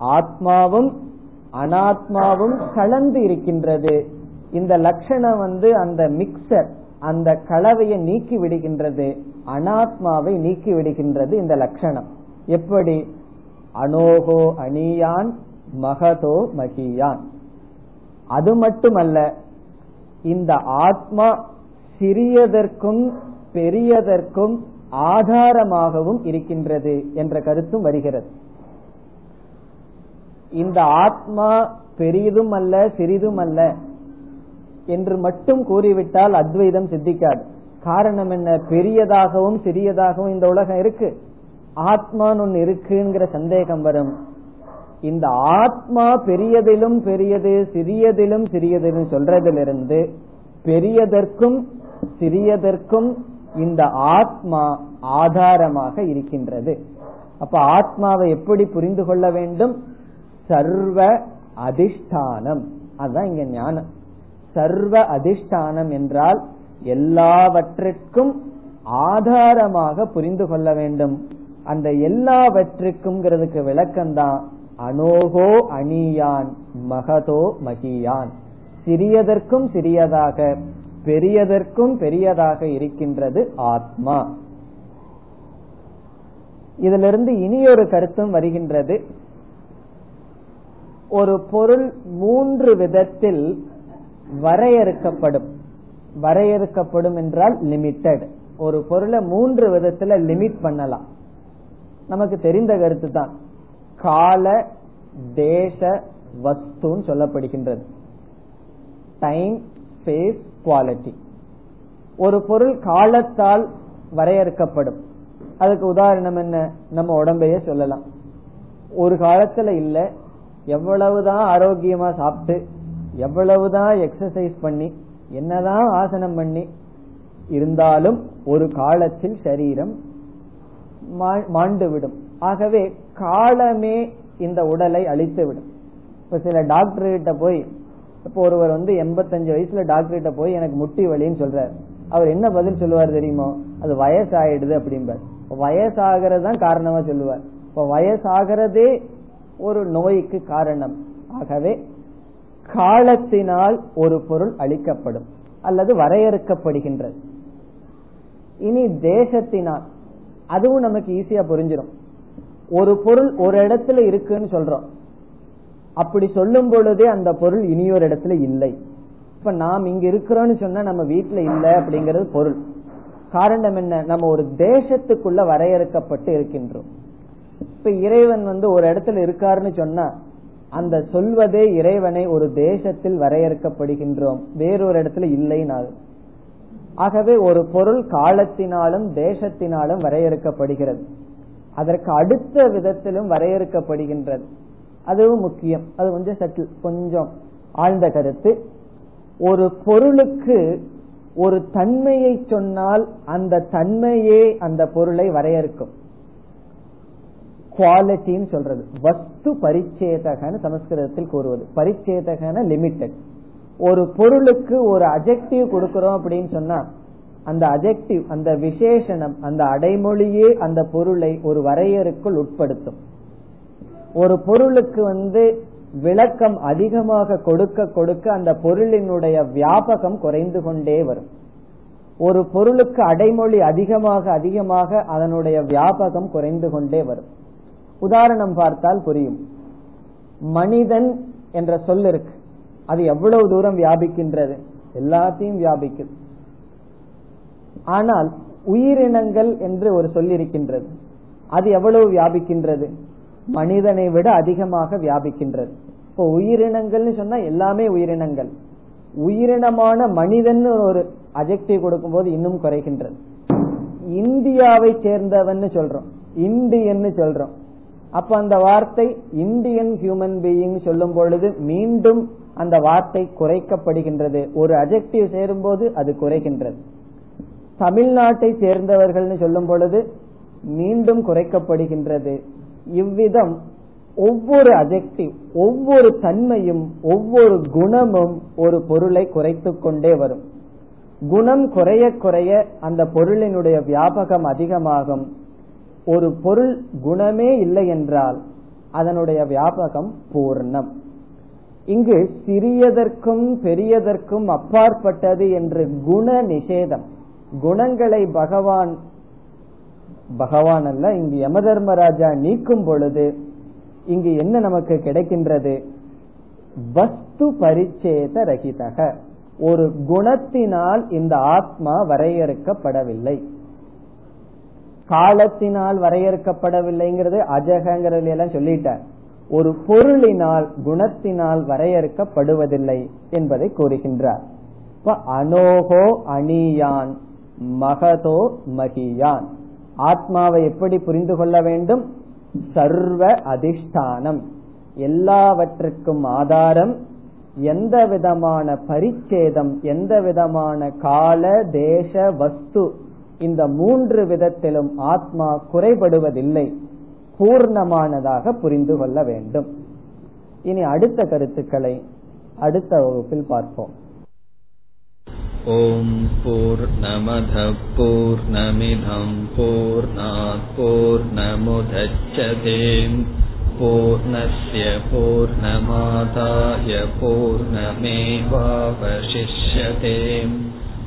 ஆத்மாவும் அனாத்மாவும் கலந்து இருக்கின்றது. இந்த லட்சணம் வந்து அந்த மிக்சர் அந்த கலவையை நீக்கி விடுகின்றது அனாத்மாவை நீக்கி விடுகின்றது இந்த லட்சணம். எப்படி? அனோகோ அணியான் மகதோ மகியான். அது மட்டுமல்ல இந்த ஆத்மா சிறியதற்கும் பெரியதற்கும் ஆதாரமாகவும் இருக்கின்றது என்ற கருத்தும் வருகிறது. இந்த ஆத்மா பெரியதும் அல்ல சிறிதும் அல்ல என்று மட்டும் கூறிவிட்டால் அத்வைதம் சித்திக்காது. காரணம் என்ன? பெரியதாகவும் சிறியதாகவும் இந்த உலகம் இருக்கு. ஆத்மான்னு ஒன்னு இருக்குங்கிற சந்தேகம் வரும். இந்த ஆத்மா பெரியதிலும் பெரியது சிறியதிலும் சிறியதிலும் சொல்றதிலிருந்து பெரியதற்கும் சிறியதற்கும் இந்த ஆத்மா ஆதாரமாக இருக்கின்றது. அப்ப ஆத்மாவை எப்படி புரிந்து கொள்ள வேண்டும்? சர்வ அதிஷ்டானம். அதுதான் இங்க ஞானம். சர்வ அதிஷ்டானம் என்றால் எல்லாவற்றிற்கும் ஆதாரமாக புரிந்து கொள்ள வேண்டும். அந்த எல்லாவற்றிற்கும் விளக்கம்தான் அனோகோ அணியான் மகதோ மகியான். சிறியதற்கும் சிறியதாக பெரியதற்கும் பெரியதாக இருக்கின்றது ஆத்மா. இதிலிருந்து இனியொரு கருத்தும் வருகின்றது. ஒரு பொருள் மூன்று விதத்தில் வரையறுக்கப்படும். வரையறுக்கப்படும் என்றால் லிமிட்டெட் ஒரு பொருளை மூன்று விதத்துல லிமிட் பண்ணலாம். நமக்கு தெரிந்த கருத்து தான் கால தேச வஸ்துன்னு சொல்லப்படுகின்றது. டைம் ஸ்பேஸ் குவாலிட்டி ஒரு பொருள் காலத்தால் வரையறுக்கப்படும். அதுக்கு உதாரணம் என்ன? நம்ம உடம்பையே சொல்லலாம். ஒரு காலத்துல இல்ல எவ்வளவுதான் ஆரோக்கியமா சாப்பிட்டு எவ்வளவுதான் எக்ஸசைஸ் பண்ணி என்னதான் ஆசனம் பண்ணி இருந்தாலும் ஒரு காலத்தில் சரீரம் மாண்டுவிடும். ஆகவே காலமே இந்த உடலை அழித்து விடும் இப்ப சில டாக்டர் கிட்ட போய் இப்போ ஒருவர் வந்து எண்பத்தஞ்சு வயசுல டாக்டர் கிட்ட போய் எனக்கு முட்டி வலின்னு சொல்றாரு. அவர் என்ன பதில் சொல்லுவார் தெரியுமோ? அது வயசாயிடுது அப்படிம்பார். வயசாகிறது தான் காரணமா சொல்லுவார். இப்ப வயசாகிறதே ஒரு நோய்க்கு காரணம். ஆகவே காலத்தினால் ஒரு பொருள் அளிக்கப்படும் அல்லது வரையறுக்கப்படுகின்றது. இனி தேசத்தினால் அதுவும் நமக்கு ஈஸியா புரிஞ்சிடும் ஒரு பொருள் ஒரு இடத்துல இருக்குன்னு சொல்றோம். அப்படி சொல்லும் பொழுதே அந்த பொருள் இனியொரு இடத்துல இல்லை. இப்ப நாம் இங்க இருக்கிறோம்னு சொன்னா நம்ம வீட்டுல இல்லை அப்படிங்கறது பொருள். காரணம் என்ன? நம்ம ஒரு தேசத்துக்குள்ள வரையறுக்கப்பட்டு இருக்கின்றோம். இப்ப இறைவன் வந்து ஒரு இடத்துல இருக்காருன்னு சொன்னா அந்த சொல்வதே இறைவனை ஒரு தேசத்தில் வரையறுக்கப்படுகின்றோம். வேறொரு இடத்துல இல்லைனாலும். ஆகவே ஒரு பொருள் காலத்தினாலும் தேசத்தினாலும் வரையறுக்கப்படுகிறது. அதற்கு அடுத்த விதத்திலும் வரையறுக்கப்படுகின்றது. அதுவும் முக்கியம். அது கொஞ்சம் சற்று கொஞ்சம் ஆழ்ந்த கருத்து. ஒரு பொருளுக்கு ஒரு தன்மையை சொன்னால் அந்த தன்மையே அந்த பொருளை வரையறுக்கும். குவாலிட்டின்னு சொல்றது. வஸ்து பரிச்சேதகன்னு சமஸ்கிருதத்தில் கூறுவது. பரிச்சேதகன லிமிட்டெட் ஒரு பொருளுக்கு ஒரு அஜெக்டிவ் கொடுக்கிறோம் அப்படின்னு சொன்னா அந்த அஜெக்டிவ் அந்த விசேஷனம் அந்த அடைமொழியே அந்த பொருளை ஒரு வரையறுக்குள் உட்படுத்தும். ஒரு பொருளுக்கு வந்து விளக்கம் அதிகமாக கொடுக்க கொடுக்க அந்த பொருளினுடைய வியாபகம் குறைந்து கொண்டே வரும். ஒரு பொருளுக்கு அடைமொழி அதிகமாக அதிகமாக அதனுடைய வியாபகம் குறைந்து கொண்டே வரும். உதாரணம் பார்த்தால் புரியும். மனிதன் என்ற சொல் இருக்கு. அது எவ்வளவு தூரம் வியாபிக்கின்றது? எல்லாத்தையும் வியாபிக்குது. ஆனால் உயிரினங்கள் என்று ஒரு சொல் இருக்கின்றது. அது எவ்வளவு வியாபிக்கின்றது? மனிதனை விட அதிகமாக வியாபிக்கின்றது. இப்போ உயிரினங்கள்னு சொன்னா எல்லாமே உயிரினங்கள். உயிரினமான மனிதன் ஒரு அஜெக்டிவ் கொடுக்கும்போது இன்னும் குறைகின்றது. இந்தியாவை சேர்ந்தவன் சொல்றோம். இந்தியன்னு சொல்றோம். அப்ப அந்த வார்த்தை இந்தியன் ஹியூமன் பீயிங் சொல்லும் பொழுது மீண்டும் அந்த வார்த்தை குறைக்கப்படுகின்றது. ஒரு அஜெக்டிவ் சேரும் போது அது குறைகின்றது. தமிழ்நாட்டை சேர்ந்தவர்கள்னு சொல்லும் பொழுது மீண்டும் குறைக்கப்படுகின்றது. இவ்விதம் ஒவ்வொரு அஜெக்டிவ் ஒவ்வொரு தன்மையும் ஒவ்வொரு குணமும் ஒரு பொருளை குறைத்து கொண்டே வரும். குணம் குறைய குறைய அந்த பொருளினுடைய வியாபகம் அதிகமாகும். ஒரு பொருள் குணமே இல்லை என்றால் அதனுடைய வியாபகம் பூர்ணம். இங்கு சிறியதற்கும் பெரியதற்கும் அப்பாற்பட்டது என்று குண நிஷேதம். குணங்களை பகவான் பகவான் அல்ல இங்கு யம தர்மராஜா நீக்கும் பொழுது இங்கு என்ன நமக்கு கிடைக்கின்றது? வஸ்து பரிச்சேத ரகிதக. ஒரு குணத்தினால் இந்த ஆத்மா வரையறுக்கப்படவில்லை. காலத்தினால் வரையறுக்கப்படவில்லைங்கிறது அஜகங்கிறது எல்லாம் சொல்லிட்டார். ஒரு பொருளினால் குணத்தினால் வரையறுக்கப்படுவதில்லை என்பதை கூறுகின்றார். அனோகோ அணியான் மகதோ மகியான். ஆத்மாவை எப்படி புரிந்து கொள்ள வேண்டும்? சர்வ அதிஷ்டானம். எல்லாவற்றுக்கும் ஆதாரம் எந்த விதமான பரிச்சேதம் எந்த விதமான கால தேச வஸ்து இந்த மூன்று விதத்திலும் ஆத்மா குறைபடுவதில்லை. பூர்ணமானதாக புரிந்து கொள்ள வேண்டும். இனி அடுத்த கருத்துக்களை அடுத்த வகுப்பில் பார்ப்போம். ஓம் போர் நமத போர் நமிதம் போர் போர் நமுதச்சதேம் பூர்ணய பூர்ணமாதாய பூர்ணமேவாவசிஷ்யதேம்.